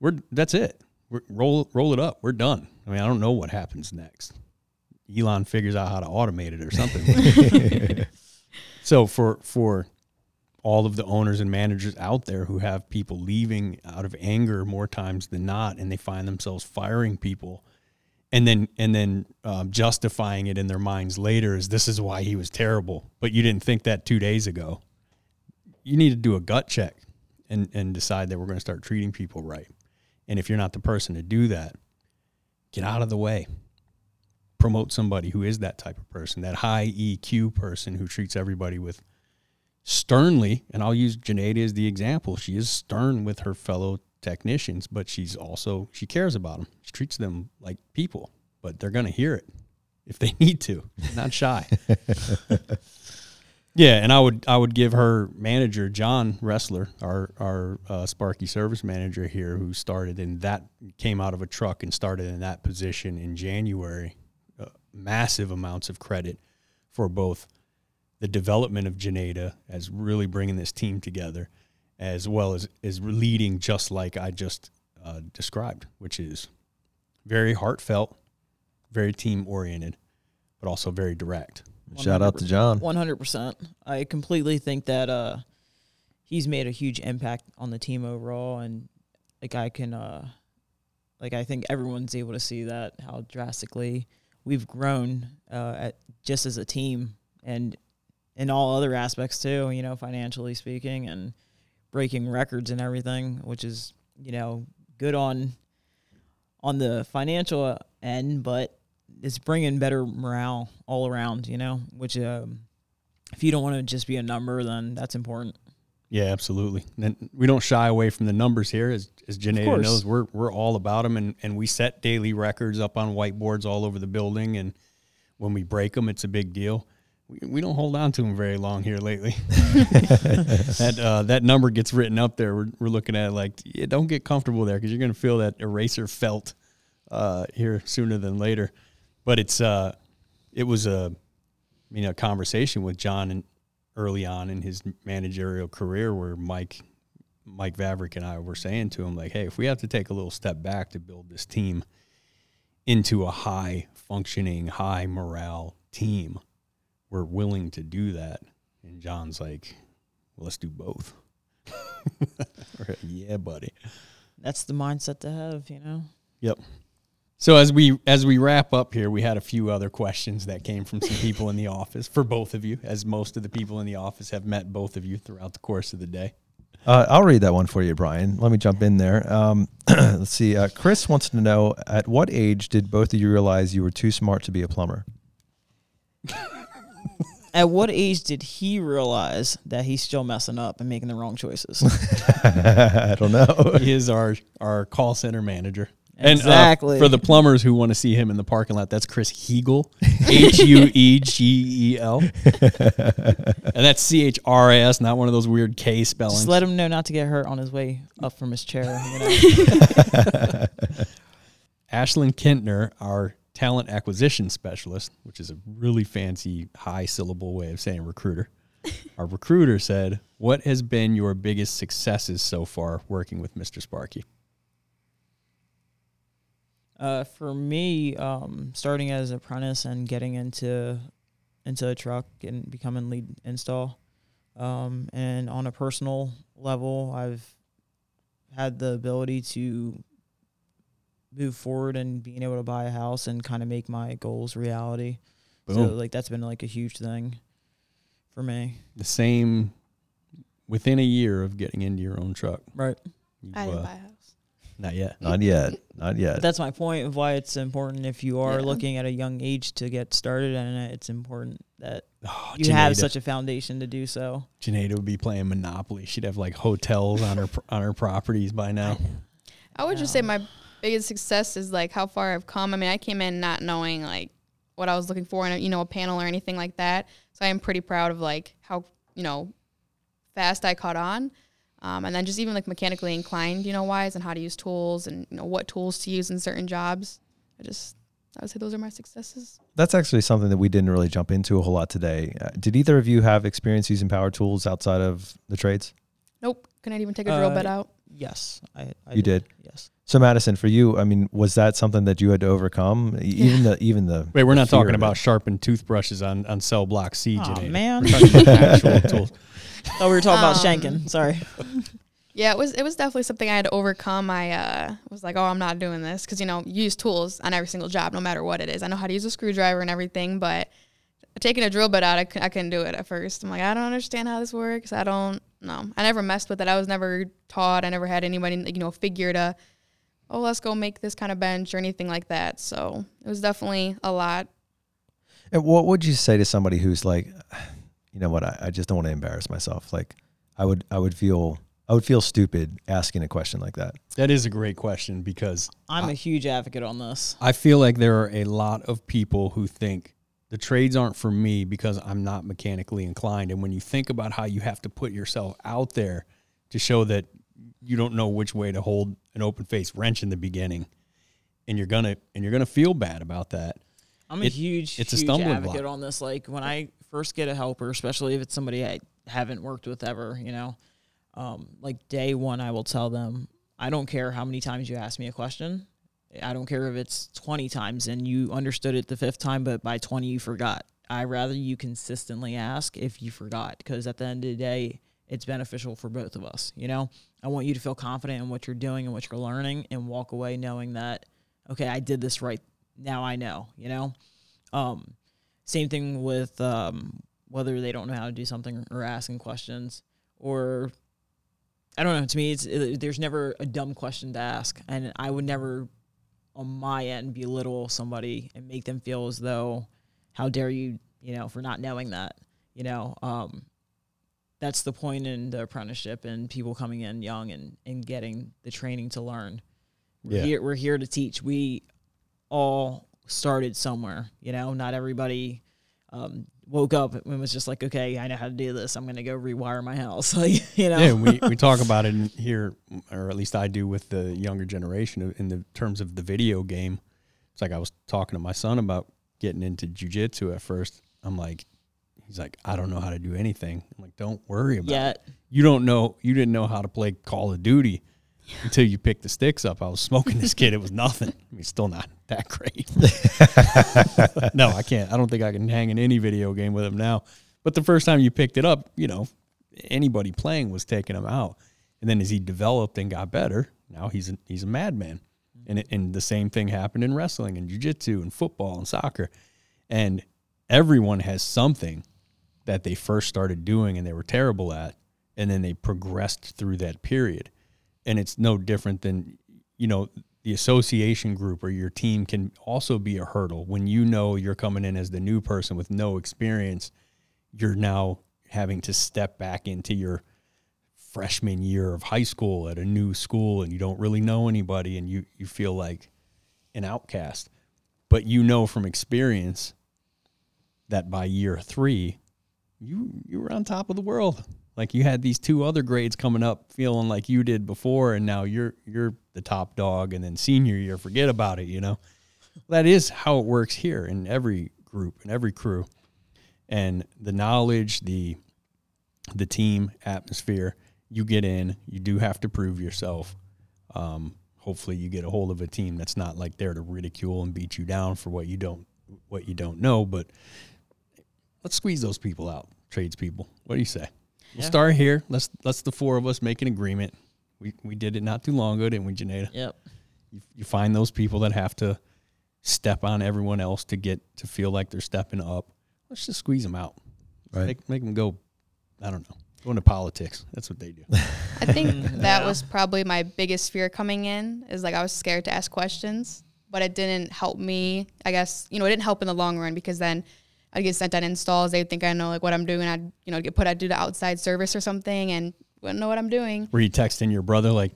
we're that's it. We're, roll roll it up. We're done. I mean, I don't know what happens next. Elon figures out how to automate it or something. so for for all of the owners and managers out there who have people leaving out of anger more times than not, and they find themselves firing people, and then and then um, justifying it in their minds later as this is why he was terrible, but you didn't think that two days ago. You need to do a gut check and and decide that we're going to start treating people right. And if you're not the person to do that, get out of the way. Promote somebody who is that type of person, that high EQ person who treats everybody with sternly, and I'll use Janeda as the example. She is stern with her fellow technicians, but she's also she cares about them. She treats them like people, but they're going to hear it if they need to. Not shy. yeah, and I would I would give her manager John Ressler, our our uh, Sparky service manager here, who started in that came out of a truck and started in that position in January, uh, massive amounts of credit for both the development of Janeda as really bringing this team together, as well as is leading just like I just uh, described, which is very heartfelt, very team oriented, but also very direct. Shout out to John. One hundred percent. I completely think that uh, he's made a huge impact on the team overall, and like I can, uh, like I think everyone's able to see that how drastically we've grown uh, at, just as a team, and in all other aspects too, you know, financially speaking and breaking records and everything, which is, you know, good on on the financial end, but it's bringing better morale all around, you know, which um, if you don't want to just be a number, then that's important. Yeah, absolutely. And we don't shy away from the numbers here, as as Janeda knows. We're we're all about them, and and we set daily records up on whiteboards all over the building, and when we break them, it's a big deal we, we don't hold on to them very long here lately. that uh, that number gets written up there. We're, we're looking at like, yeah, don't get comfortable there because you're going to feel that eraser felt uh, here sooner than later. But it's uh, it was a you know conversation with John and early on in his managerial career where Mike Mike Vavrick and I were saying to him like, hey, if we have to take a little step back to build this team into a high functioning, high morale team we're willing to do that. And John's like, well, let's do both. yeah, buddy. That's the mindset to have, you know. Yep. So as we as we wrap up here, we had a few other questions that came from some people in the office for both of you, as most of the people in the office have met both of you throughout the course of the day. Uh, I'll read that one for you, Brian. Let me jump in there. Um, let's see. Uh, Chris wants to know: At what age did both of you realize you were too smart to be a plumber? At what age did he realize that he's still messing up and making the wrong choices? I don't know. he is our our call center manager. And uh, Exactly. for the plumbers who want to see him in the parking lot, that's Chris Huegel, H U E G E L, and that's C H R A S, not one of those weird K spellings. Just let him know not to get hurt on his way up from his chair. You know? Ashlyn Kintner, our talent acquisition specialist, which is a really fancy high syllable way of saying recruiter. our recruiter said, "What has been your biggest successes so far working with Mr. Sparky?" Uh, for me, um, starting as an apprentice and getting into into a truck and becoming lead install, um, and on a personal level, I've had the ability to move forward and being able to buy a house and kind of make my goals reality. So like that's been like a huge thing for me. the same within a year of getting into your own truck. Right. You, I didn't uh, buy a house. Not yet. Not yet. Not yet. That's my point of why it's important if you are Yeah. looking at a young age to get started, and it's important that Oh, you have such a foundation to do so. Janaida would be playing Monopoly. She'd have like hotels on her on her properties by now. I would just say my biggest success is like how far I've come. I mean, I came in not knowing like what I was looking for in a, you know a panel or anything like that. So I am pretty proud of like how you know fast I caught on. Um, and then just even like mechanically inclined, you know, wise and how to use tools and you know what tools to use in certain jobs. I just I would say those are my successes. That's actually something that we didn't really jump into a whole lot today. Uh, did either of you have experience using power tools outside of the trades? Nope, couldn't even take a drill Uh, bit out. Yes, I. I You did? Yes. So Madison, for you, I mean, was that something that you had to overcome? Even the even the Wait, we're the not talking about sharpened toothbrushes on on cell block C, Aw, Janaida. man. We're actual tools. Oh, we were talking about Um, shanking. Sorry. Yeah, it was it was definitely something I had to overcome. I uh, was like, oh, I'm not doing this because you know you use tools on every single job, no matter what it is. I know how to use a screwdriver and everything, but taking a drill bit out, I, cou- I couldn't do it at first. I'm like, I don't understand how this works. I don't know. I never messed with it. I was never taught. I never had anybody you know figure to, oh, let's go make this kind of bench or anything like that. So it was definitely a lot. And what would you say to somebody who's like, you know what, I, I just don't want to embarrass myself. Like I would I would feel I would feel stupid asking a question like that. That is a great question because I'm a huge advocate on this. I feel like there are a lot of people who think the trades aren't for me because I'm not mechanically inclined. And when you think about how you have to put yourself out there to show that you don't know which way to hold an open face wrench in the beginning, and you're gonna and you're gonna feel bad about that. I'm a It- huge, it's a huge stumbling advocate block. on this. Like when I first get a helper, especially if it's somebody I haven't worked with ever, you know, um, like day one, I will tell them, I don't care how many times you ask me a question. I don't care if it's 20 times and you understood it the fifth time, but by 20 you forgot. I rather you consistently ask if you forgot because at the end of the day, it's beneficial for both of us. You know, I want you to feel confident in what you're doing and what you're learning and walk away knowing that, okay, I did this right. Now I know, you know? Um, same thing with um, whether they don't know how to do something or asking questions or I don't know. To me, it's it, there's never a dumb question to ask, and I would never, on my end, belittle somebody and make them feel as though, how dare you, you know, for not knowing that, you know. Um, that's the point in the apprenticeship and people coming in young and and getting the training to learn. We're Yeah. here. We're here to teach. We all started somewhere, you know. Not everybody. Um, woke up and was just like, okay, I know how to do this. I'm gonna go rewire my house, like you know. Yeah, we, we talk about it in here, or at least I do with the younger generation in the terms of the video game. It's like I was talking to my son about getting into jujitsu at first. I'm like, he's like, I don't know how to do anything. I'm like, don't worry about it. You don't know, you didn't know how to play Call of Duty until you picked the sticks up. I was smoking this kid. It was nothing. I mean, still not that great. no, I can't. I don't think I can hang in any video game with him now. But the first time you picked it up, you know, anybody playing was taking him out. And then as he developed and got better, now he's a, he's a madman. And it, and the same thing happened in wrestling and jiu-jitsu and football and soccer. And everyone has something that they first started doing and they were terrible at and then they progressed through that period. And it's no different than you know the association group or your team can also be a hurdle when you know you're coming in as the new person with no experience you're now having to step back into your freshman year of high school at a new school and you don't really know anybody and you you feel like an outcast. But you know from experience that by year 3 you you were on top of the world. Like you had these two other grades coming up feeling like you did before and now you're you're the top dog and then senior year forget about it, you know. That is how it works here in every group and every crew. And the knowledge, the the team atmosphere, you get in, you do have to prove yourself. Um, hopefully you get a hold of a team that's not like there to ridicule and beat you down for what you don't what you don't know, but let's squeeze those people out, tradespeople. What do you say? We'll Yeah. start here. Let's let's the four of us make an agreement. We we did it not too long ago, didn't we, Janeda? Yep. You, you find those people that have to step on everyone else to get to feel like they're stepping up. Let's just squeeze them out. Right. Make make them go. I don't know. Go into politics. That's what they do. I think that Yeah. was probably my biggest fear coming in is like I was scared to ask questions, but it didn't help me. I guess you know it didn't help in the long run because then I'd get sent on installs. They'd think I know like what I'm doing. I'd you know get put. I'd do the outside service or something and wouldn't know what I'm doing. Were you texting your brother like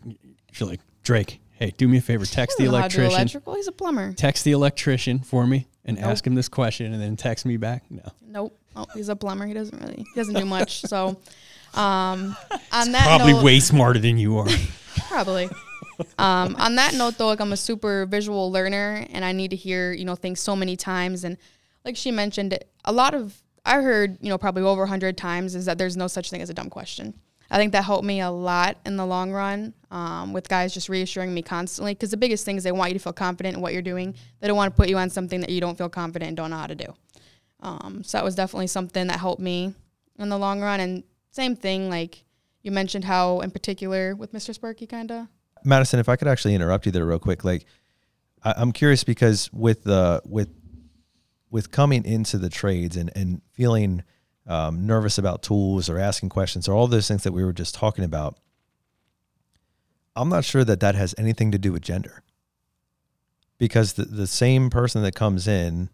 you're like Drake? Hey, do me a favor. Text the I don't know how to do electrician. electrical. He's a plumber. Text the electrician for me and Nope. ask him this question, and then text me back. No. Nope. Oh, he's a plumber. He doesn't really. He doesn't do much. So, um, on that Probably note, way smarter than you are. Probably. um, on that note, though, like I'm a super visual learner, and I need to hear you know things so many times. And like she mentioned, a lot of I heard you know probably over a hundred times is that there's no such thing as a dumb question. I think that helped me a lot in the long run um, with guys just reassuring me constantly because the biggest thing is they want you to feel confident in what you're doing. They don't want to put you on something that you don't feel confident and don't know how to do. Um, so that was definitely something that helped me in the long run. And same thing, like you mentioned how in particular with Mr. Sparky, kind of. Madison, if I could actually interrupt you there real quick, like I, I'm curious because with the with with coming into the trades and and feeling um, nervous about tools or asking questions or all those things that we were just talking about, I'm not sure that that has anything to do with gender. Because the, the same person that comes in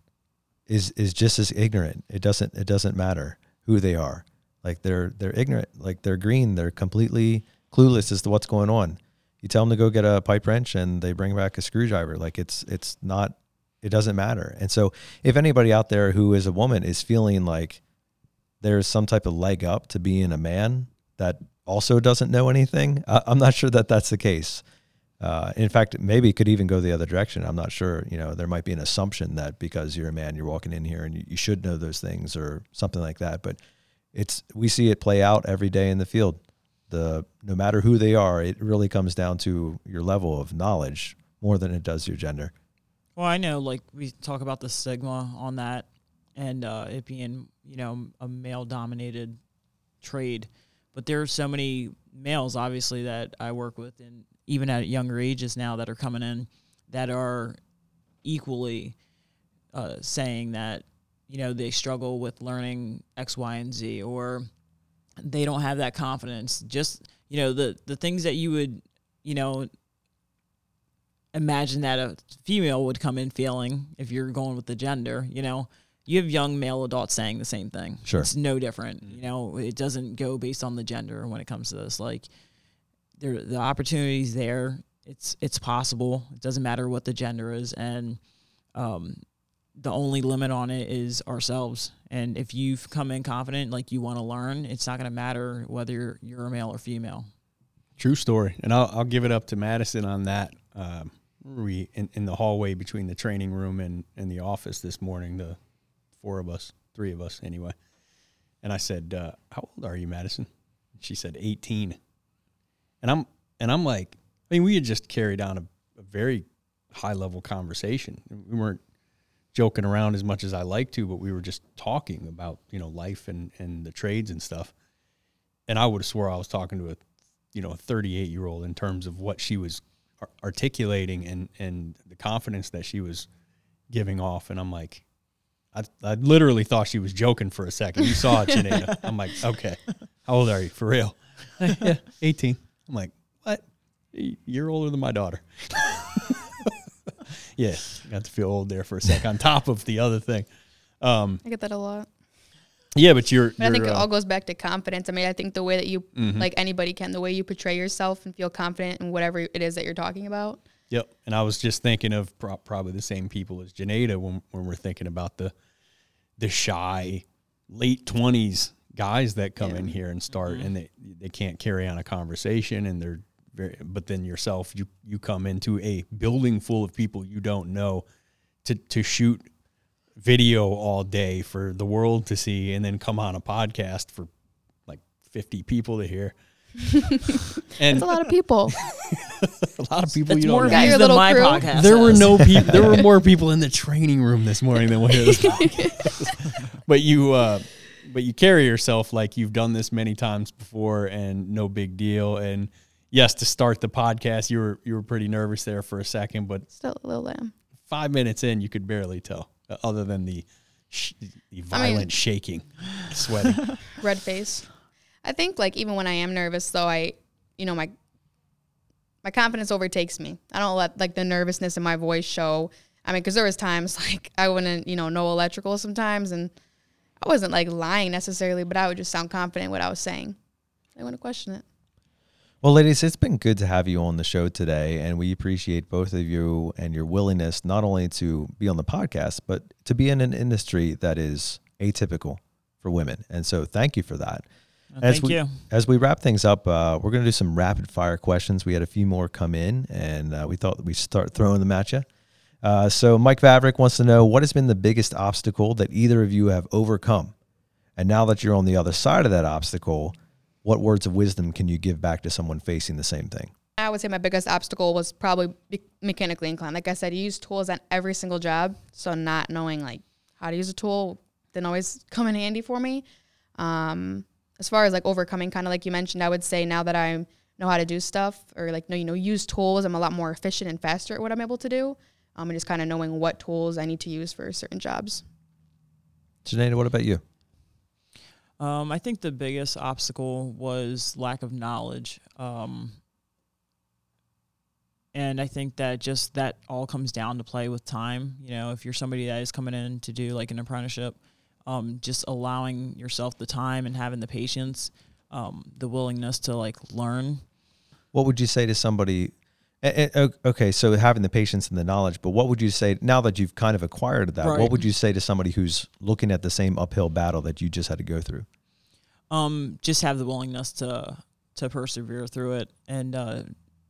is is just as ignorant. It doesn't it doesn't matter who they are. Like they're they're ignorant. Like they're green. They're completely clueless as to what's going on. You tell them to go get a pipe wrench and they bring back a screwdriver. Like it's it's not it doesn't matter. And so if anybody out there who is a woman is feeling like there's some type of leg up to being a man that also doesn't know anything, I, I'm not sure that that's the case. Uh, in fact, maybe it could even go the other direction. I'm not sure. You know, there might be an assumption that because you're a man, you're walking in here and you, you should know those things or something like that. But it's we see it play out every day in the field. The no matter who they are, it really comes down to your level of knowledge more than it does your gender. Well, I know, like we talk about the stigma on that, and uh, it being you know a male-dominated trade, but there are so many males, obviously, that I work with, and even at younger ages now that are coming in, that are equally uh, saying that you know they struggle with learning X, Y, and Z, or they don't have that confidence. Just you know the the things that you would you know imagine that a female would come in feeling if you're going with the gender, you know. You have young male adults saying the same thing. Sure. It's no different. You know, it doesn't go based on the gender when it comes to this. Like there the opportunities there. It's it's possible. It doesn't matter what the gender is and um the only limit on it is ourselves. And if you've come in confident, like you want to learn, it's not going to matter whether you're, you're a male or female. True story, and I'll I'll give it up to Madison on that. Um, we in, in the hallway between the training room and, and the office this morning, the four of us, three of us anyway. And I said, uh, "How old are you, Madison?" She said, 18. And I'm and I'm like, I mean, we had just carried on a, a very high level conversation. We weren't joking around as much as I like to, but we were just talking about you know life and and the trades and stuff. And I would have swore I was talking to a you know a 38 year old in terms of what she was articulating and and the confidence that she was giving off. And i'm like i, I literally thought she was joking for a second. You saw it Janeda. i'm like okay. How old are you? For real? Yeah. 18 i'm like what? You're older than my daughter. Yeah. Got to feel old there for a sec on top of the other thing. Um I get that a lot. Yeah, but you're. But I think you're, it uh, all goes back to confidence. I mean, I think the way that you, Mm-hmm. like anybody can, the way you portray yourself and feel confident in whatever it is that you're talking about. Yep. And I was just thinking of pro- probably the same people as Janeda when when we're thinking about the the shy late twenties guys that come in here and start and they they can't carry on a conversation and they're very but then yourself you you come into a building full of people you don't know to to shoot video all day for the world to see and then come on a podcast for like 50 people to hear and It's a lot of people. a lot of people That's you more don't know. Got views your than my crew. podcast. There were no people. There were more people in the training room this morning than what is. but you, uh, but you carry yourself like you've done this many times before, and no big deal. And yes, to start the podcast, you were you were pretty nervous there for a second, but Still a little lamb. five minutes in, you could barely tell, Uh, other than the sh- the violent shaking, sweating. Red face. I think like even when I am nervous though, I, you know, my my confidence overtakes me. I don't let like the nervousness in my voice show. I mean, because there was times like I wouldn't, you know, know electrical sometimes, and I wasn't like lying necessarily, but I would just sound confident what I was saying. I wouldn't question it. Well, ladies, it's been good to have you on the show today, and we appreciate both of you and your willingness not only to be on the podcast, but to be in an industry that is atypical for women. And so, thank you for that. As Thank we, you. As we wrap things up, uh, we're going to do some rapid fire questions. We had a few more come in, and uh, we thought we'd start throwing them at you. Uh, so, Mike Vavrick wants to know what has been the biggest obstacle that either of you have overcome? And now that you're on the other side of that obstacle, what words of wisdom can you give back to someone facing the same thing? I would say my biggest obstacle was probably be- mechanically inclined. Like I said, you use tools on every single job, so not knowing like how to use a tool didn't always come in handy for me. Um, as far as like overcoming, kind of like you mentioned, I would say now that I know how to do stuff or like know you know use tools, I'm a lot more efficient and faster at what I'm able to do. Um, and just kind of knowing what tools I need to use for certain jobs. Janae, what about you? Um, I think the biggest obstacle was lack of knowledge. Um, and I think that just that all comes down to play with time. You know, if you're somebody that is coming in to do like an apprenticeship, um, just allowing yourself the time and having the patience, um, the willingness to like learn. What would you say to somebody? Okay, so having the patience and the knowledge, but what would you say now that you've kind of acquired that? What would you say to somebody who's looking at the same uphill battle that you just had to go through? um, just have the willingness to to persevere through it and uh,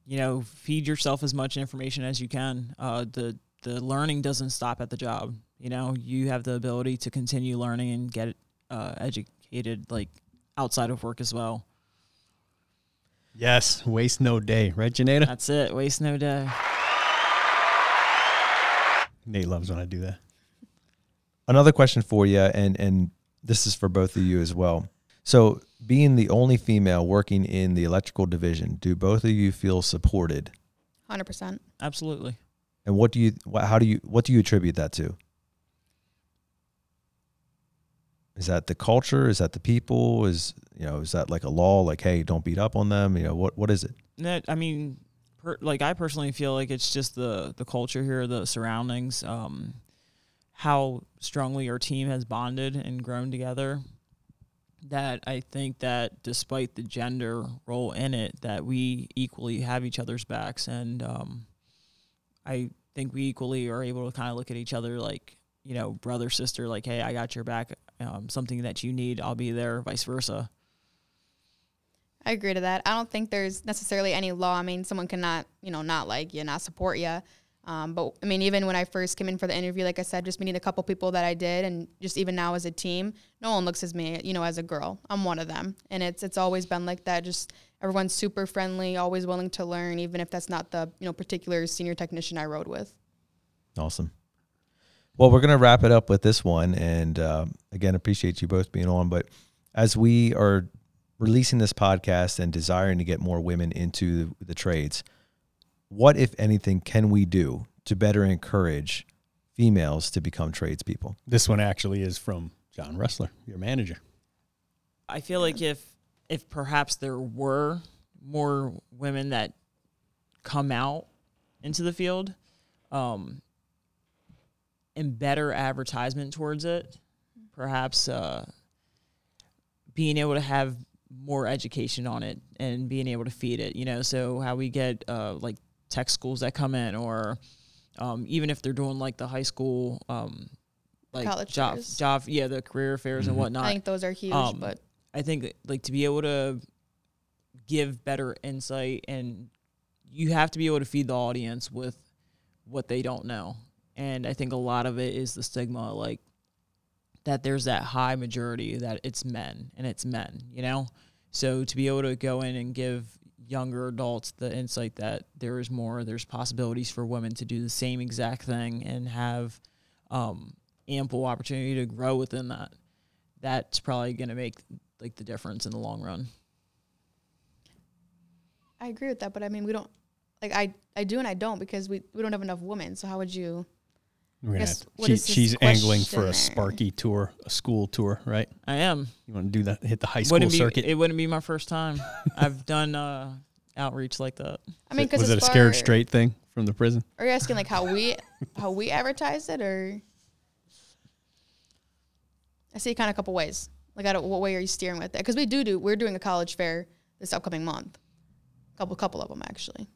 you know feed yourself as much information as you can uh, the the learning doesn't stop at the job you know you have the ability to continue learning and get uh, educated like outside of work as well yes, waste no day, right, Janeda? that's it waste no day Nate loves when I do that. Another question for you, and and this is for both of you as well. So, being the only female working in the electrical division, do both of you feel supported? Hundred percent. absolutely And what do you, wh- how do you, what do you attribute that to? Is that the culture? Is that the people? Is you know, is that like a law? Like, hey, don't beat up on them. You know, what what is it? That I mean, per, like I personally feel like it's just the the culture here, the surroundings, um, how strongly our team has bonded and grown together. That I think that despite the gender role in it, that we equally have each other's backs, and um, I think we equally are able to kind of look at each other like you know brother sister, like hey, I got your back. Um, something that you need, I'll be there. Vice versa. I agree to that. I don't think there's necessarily any law. I mean, someone cannot, you know, not like you, not support you. Um, but I mean, even when I first came in for the interview, like I said, just meeting a couple people that I did, and just even now as a team, no one looks at me, you know, as a girl. I'm one of them, and it's it's always been like that. Just everyone's super friendly, always willing to learn, even if that's not the you know particular senior technician I rode with. Awesome. Well, we're going to wrap it up with this one. And um, again, appreciate you both being on. But as we are releasing this podcast and desiring to get more women into the trades, what, if anything, can we do to better encourage females to become tradespeople? This one actually is from John Ressler, your manager. I feel like if if perhaps there were more women that come out into the field, um, and better advertisement towards it, perhaps uh, being able to have more education on it and being able to feed it. You know, so how we get uh, like tech schools that come in, or um, even if they're doing like the high school. Um, like College job, fairs. job, yeah, the career fairs and whatnot. I think those are huge, Um, but I think like to be able to give better insight and you have to be able to feed the audience with what they don't know. And I think a lot of it is the stigma like that there's that high majority that it's men and it's men, you know? So to be able to go in and give younger adults the insight that there is more, there's possibilities for women to do the same exact thing and have um, ample opportunity to grow within that that's probably going to make like the difference in the long run. I agree with that. But I mean, we don't like I I do and I don't because we we don't have enough women. So how would you? We're gonna Guess have- what she- is this she's angling for a? Sparky tour, a school tour, right? I am. You want to do that? Hit the high school Wouldn't be, circuit. it wouldn't be my first time. I've done uh, outreach like that. I mean, because was it a scared straight thing from the prison? Are you asking like how we how we advertise it, or I see it kind of a couple ways. Like, I don't, what way are you steering with it? Because we do do we're doing a college fair this upcoming month. Couple couple of them actually.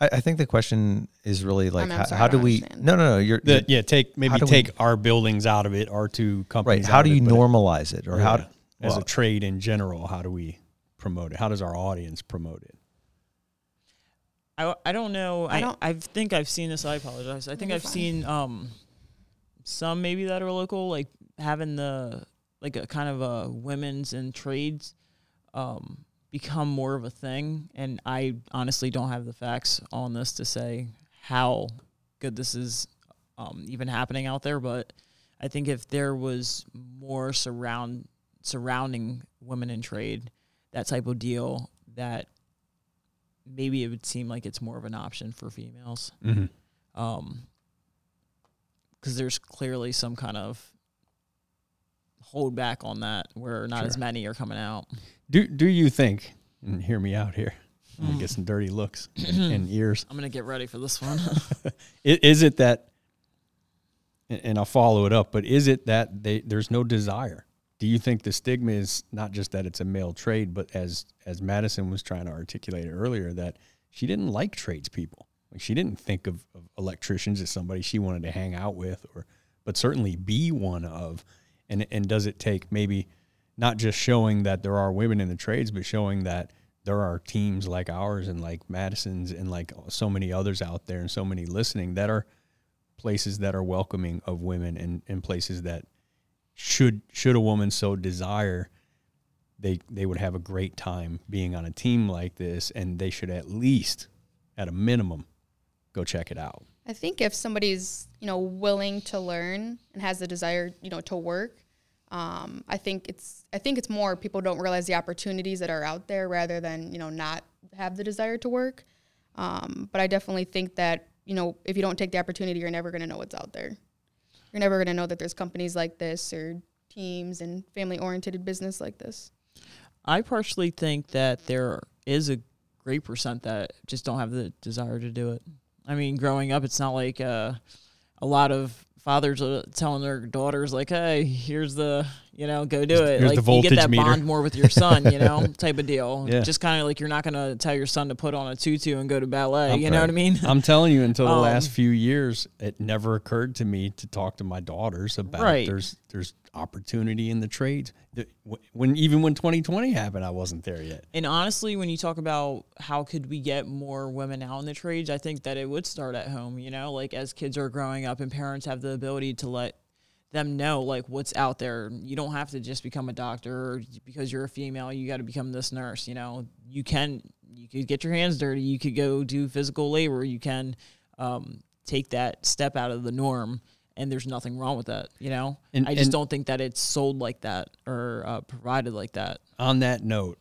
I, I think the question is really like, I'm- I'm how, sorry, how I do don't we? understand. No, no, no. You're, The, you're- yeah, take maybe how do we- take our buildings out of it, our two companies. right. How out do of you it, but- normalize it, or how? Yeah. as well, a trade in general? How do we promote it? How does our audience promote it? I, I don't know. I I, don't- I think I've seen this. I apologize. I think you're I've fine. seen um some maybe that are local, like having the like a kind of a women's and trades um become more of a thing. And I honestly don't have the facts on this to say how good this is um even happening out there. But I think if there was more surround surrounding women in trade, that type of deal, that maybe it would seem like it's more of an option for females. Mm-hmm. Um, because there's clearly some kind of hold back on that where not as many are coming out. Do Do you think? And hear me out here. I'm Mm. gonna get some dirty looks and, and ears. I'm gonna get ready for this one. Is it that? and- And I'll follow it up. But is it that they there's no desire? Do you think the stigma is not just that it's a male trade, but as as Madison was trying to articulate earlier, that she didn't like tradespeople. Like she didn't think of, of electricians as somebody she wanted to hang out with, or but certainly be one of. And and does it take maybe not just showing that there are women in the trades, but showing that there are teams like ours and like Madison's and like so many others out there and so many listening that are places that are welcoming of women and, and places that should should a woman so desire they they would have a great time being on a team like this and they should at least at a minimum go check it out. I think if somebody's you know willing to learn and has the desire you know to work, um, I think it's I think it's more people don't realize the opportunities that are out there rather than you know not have the desire to work. Um, but I definitely think that you know if you don't take the opportunity, you're never going to know what's out there. You're never going to know that there's companies like this or teams and family oriented business like this. I partially think that there is a great percent that just don't have the desire to do it. I mean, growing up, it's not like uh, a lot of fathers are telling their daughters like, "Hey, here's the you know, go do it." Here's like you get that meter. bond more with your son, you know, type of deal. Yeah. Just kind of like you're not gonna tell your son to put on a tutu and go to ballet. I'm- you know what I mean? i'm telling you until the Um, last few years it never occurred to me to talk to my daughters about Right. there's there's opportunity in the trades when even when 2020 happened i wasn't there yet And honestly, when you talk about how could we get more women out in the trades, I think that it would start at home, you know, like as kids are growing up and parents have the ability to let them know like what's out there. You don't have to just become a doctor or because you're a female, you got to become this nurse, you know. You can you could get your hands dirty, you could go do physical labor, you can um, take that step out of the norm and there's nothing wrong with that, you know. And- I just don't think that it's sold like that or uh, provided like that. on that note,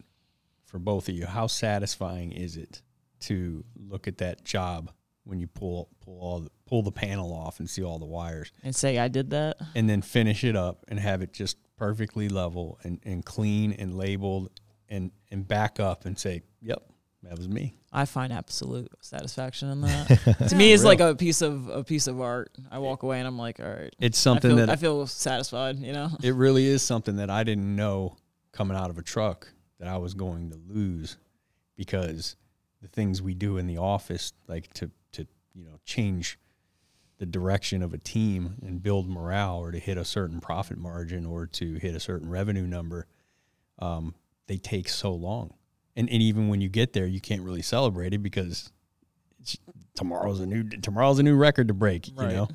for both of you, how satisfying is it to look at that job when you pull pull all the, pull the panel off and see all the wires, And say I did that. and then finish it up and have it just perfectly level and, and clean and labeled and and back up and say, "Yep, that was me. I find absolute satisfaction in that. to me, it's like a piece of a piece of art. I walk away and I'm like, all right, It's I something feel, that I feel satisfied. You know, it really is something that I didn't know coming out of a truck that I was going to lose because the things we do in the office, like to to you know change the direction of a team and build morale, or to hit a certain profit margin, or to hit a certain revenue number, um, they take so long. And and even when you get there, you can't really celebrate it because it's, tomorrow's a new tomorrow's a new record to break. You know,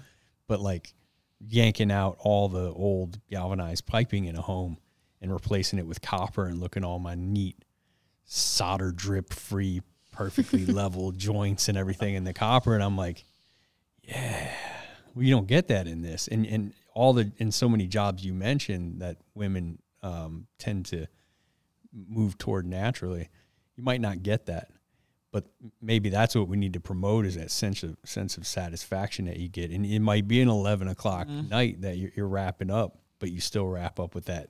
but like yanking out all the old galvanized piping in a home and replacing it with copper and looking all my neat solder drip free perfectly level joints and everything in the copper. And I'm like yeah you don't get that in this. And and all the in so many jobs you mentioned that women um, tend to move toward naturally you might not get that but maybe that's what we need to promote is that sense of sense of satisfaction that you get and it might be an 11 o'clock night that you're, you're wrapping up but you still wrap up with that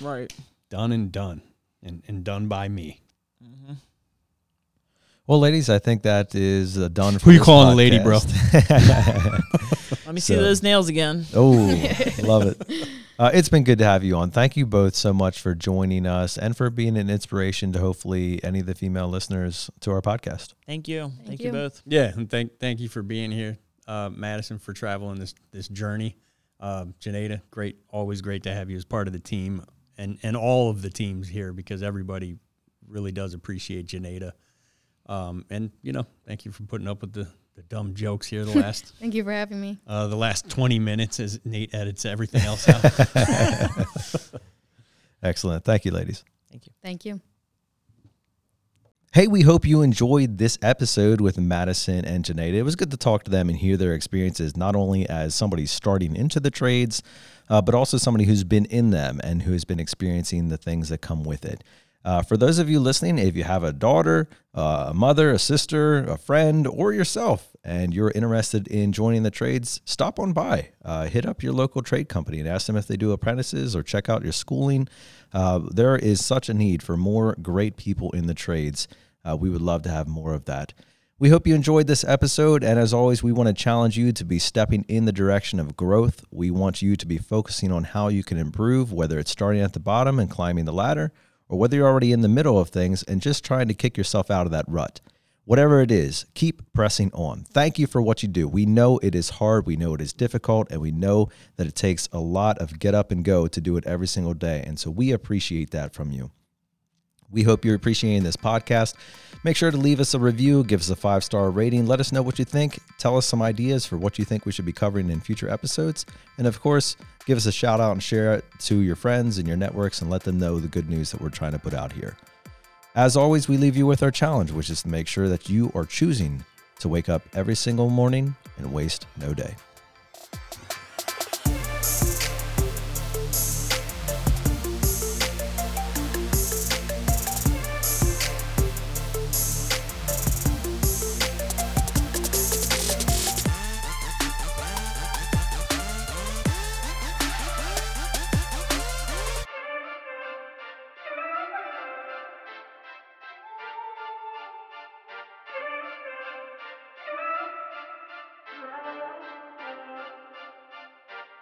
right? done and done and, and done by me Well, ladies, I think that is uh, done. For Who you calling a lady, bro? Let me see So- those nails again. oh, love it. Uh, it's been good to have you on. Thank you both so much for joining us and for being an inspiration to hopefully any of the female listeners to our podcast. Thank you. Thank, you. you. both. yeah and thank thank you for being here uh, madison for traveling this this journey um, Janeda, great always great to have you as part of the team and and all of the teams here because everybody really does appreciate Janeda. Um, and you know, thank you for putting up with the, the dumb jokes here the last Thank you for having me. uh, the last twenty minutes as Nate edits everything else out. Excellent. Thank you, ladies. Thank you. Thank you. Hey, we hope you enjoyed this episode with Madison and Janeda. It was good to talk to them and hear their experiences, not only as somebody starting into the trades, uh, but also somebody who's been in them and who has been experiencing the things that come with it. Uh, for those of you listening, if you have a daughter, uh, a mother, a sister, a friend, or yourself, and you're interested in joining the trades, stop on by. Uh, hit up your local trade company and ask them if they do apprentices or check out your schooling. Uh, there is such a need for more great people in the trades. Uh, we would love to have more of that. We hope you enjoyed this episode. And as always, we want to challenge you to be stepping in the direction of growth. We want you to be focusing on how you can improve, whether it's starting at the bottom and climbing the ladder, or whether you're already in the middle of things and just trying to kick yourself out of that rut. Whatever it is, keep pressing on. Thank you for what you do. We know it is hard, we know it is difficult, and we know that it takes a lot of get up and go to do it every single day. And so we appreciate that from you. We hope you're appreciating this podcast. Make sure to leave us a review, give us a five star rating, let us know what you think, tell us some ideas for what you think we should be covering in future episodes. And of course, give us a shout out and share it to your friends and your networks and let them know the good news that we're trying to put out here. As always, we leave you with our challenge, which is to make sure that you are choosing to wake up every single morning and waste no day.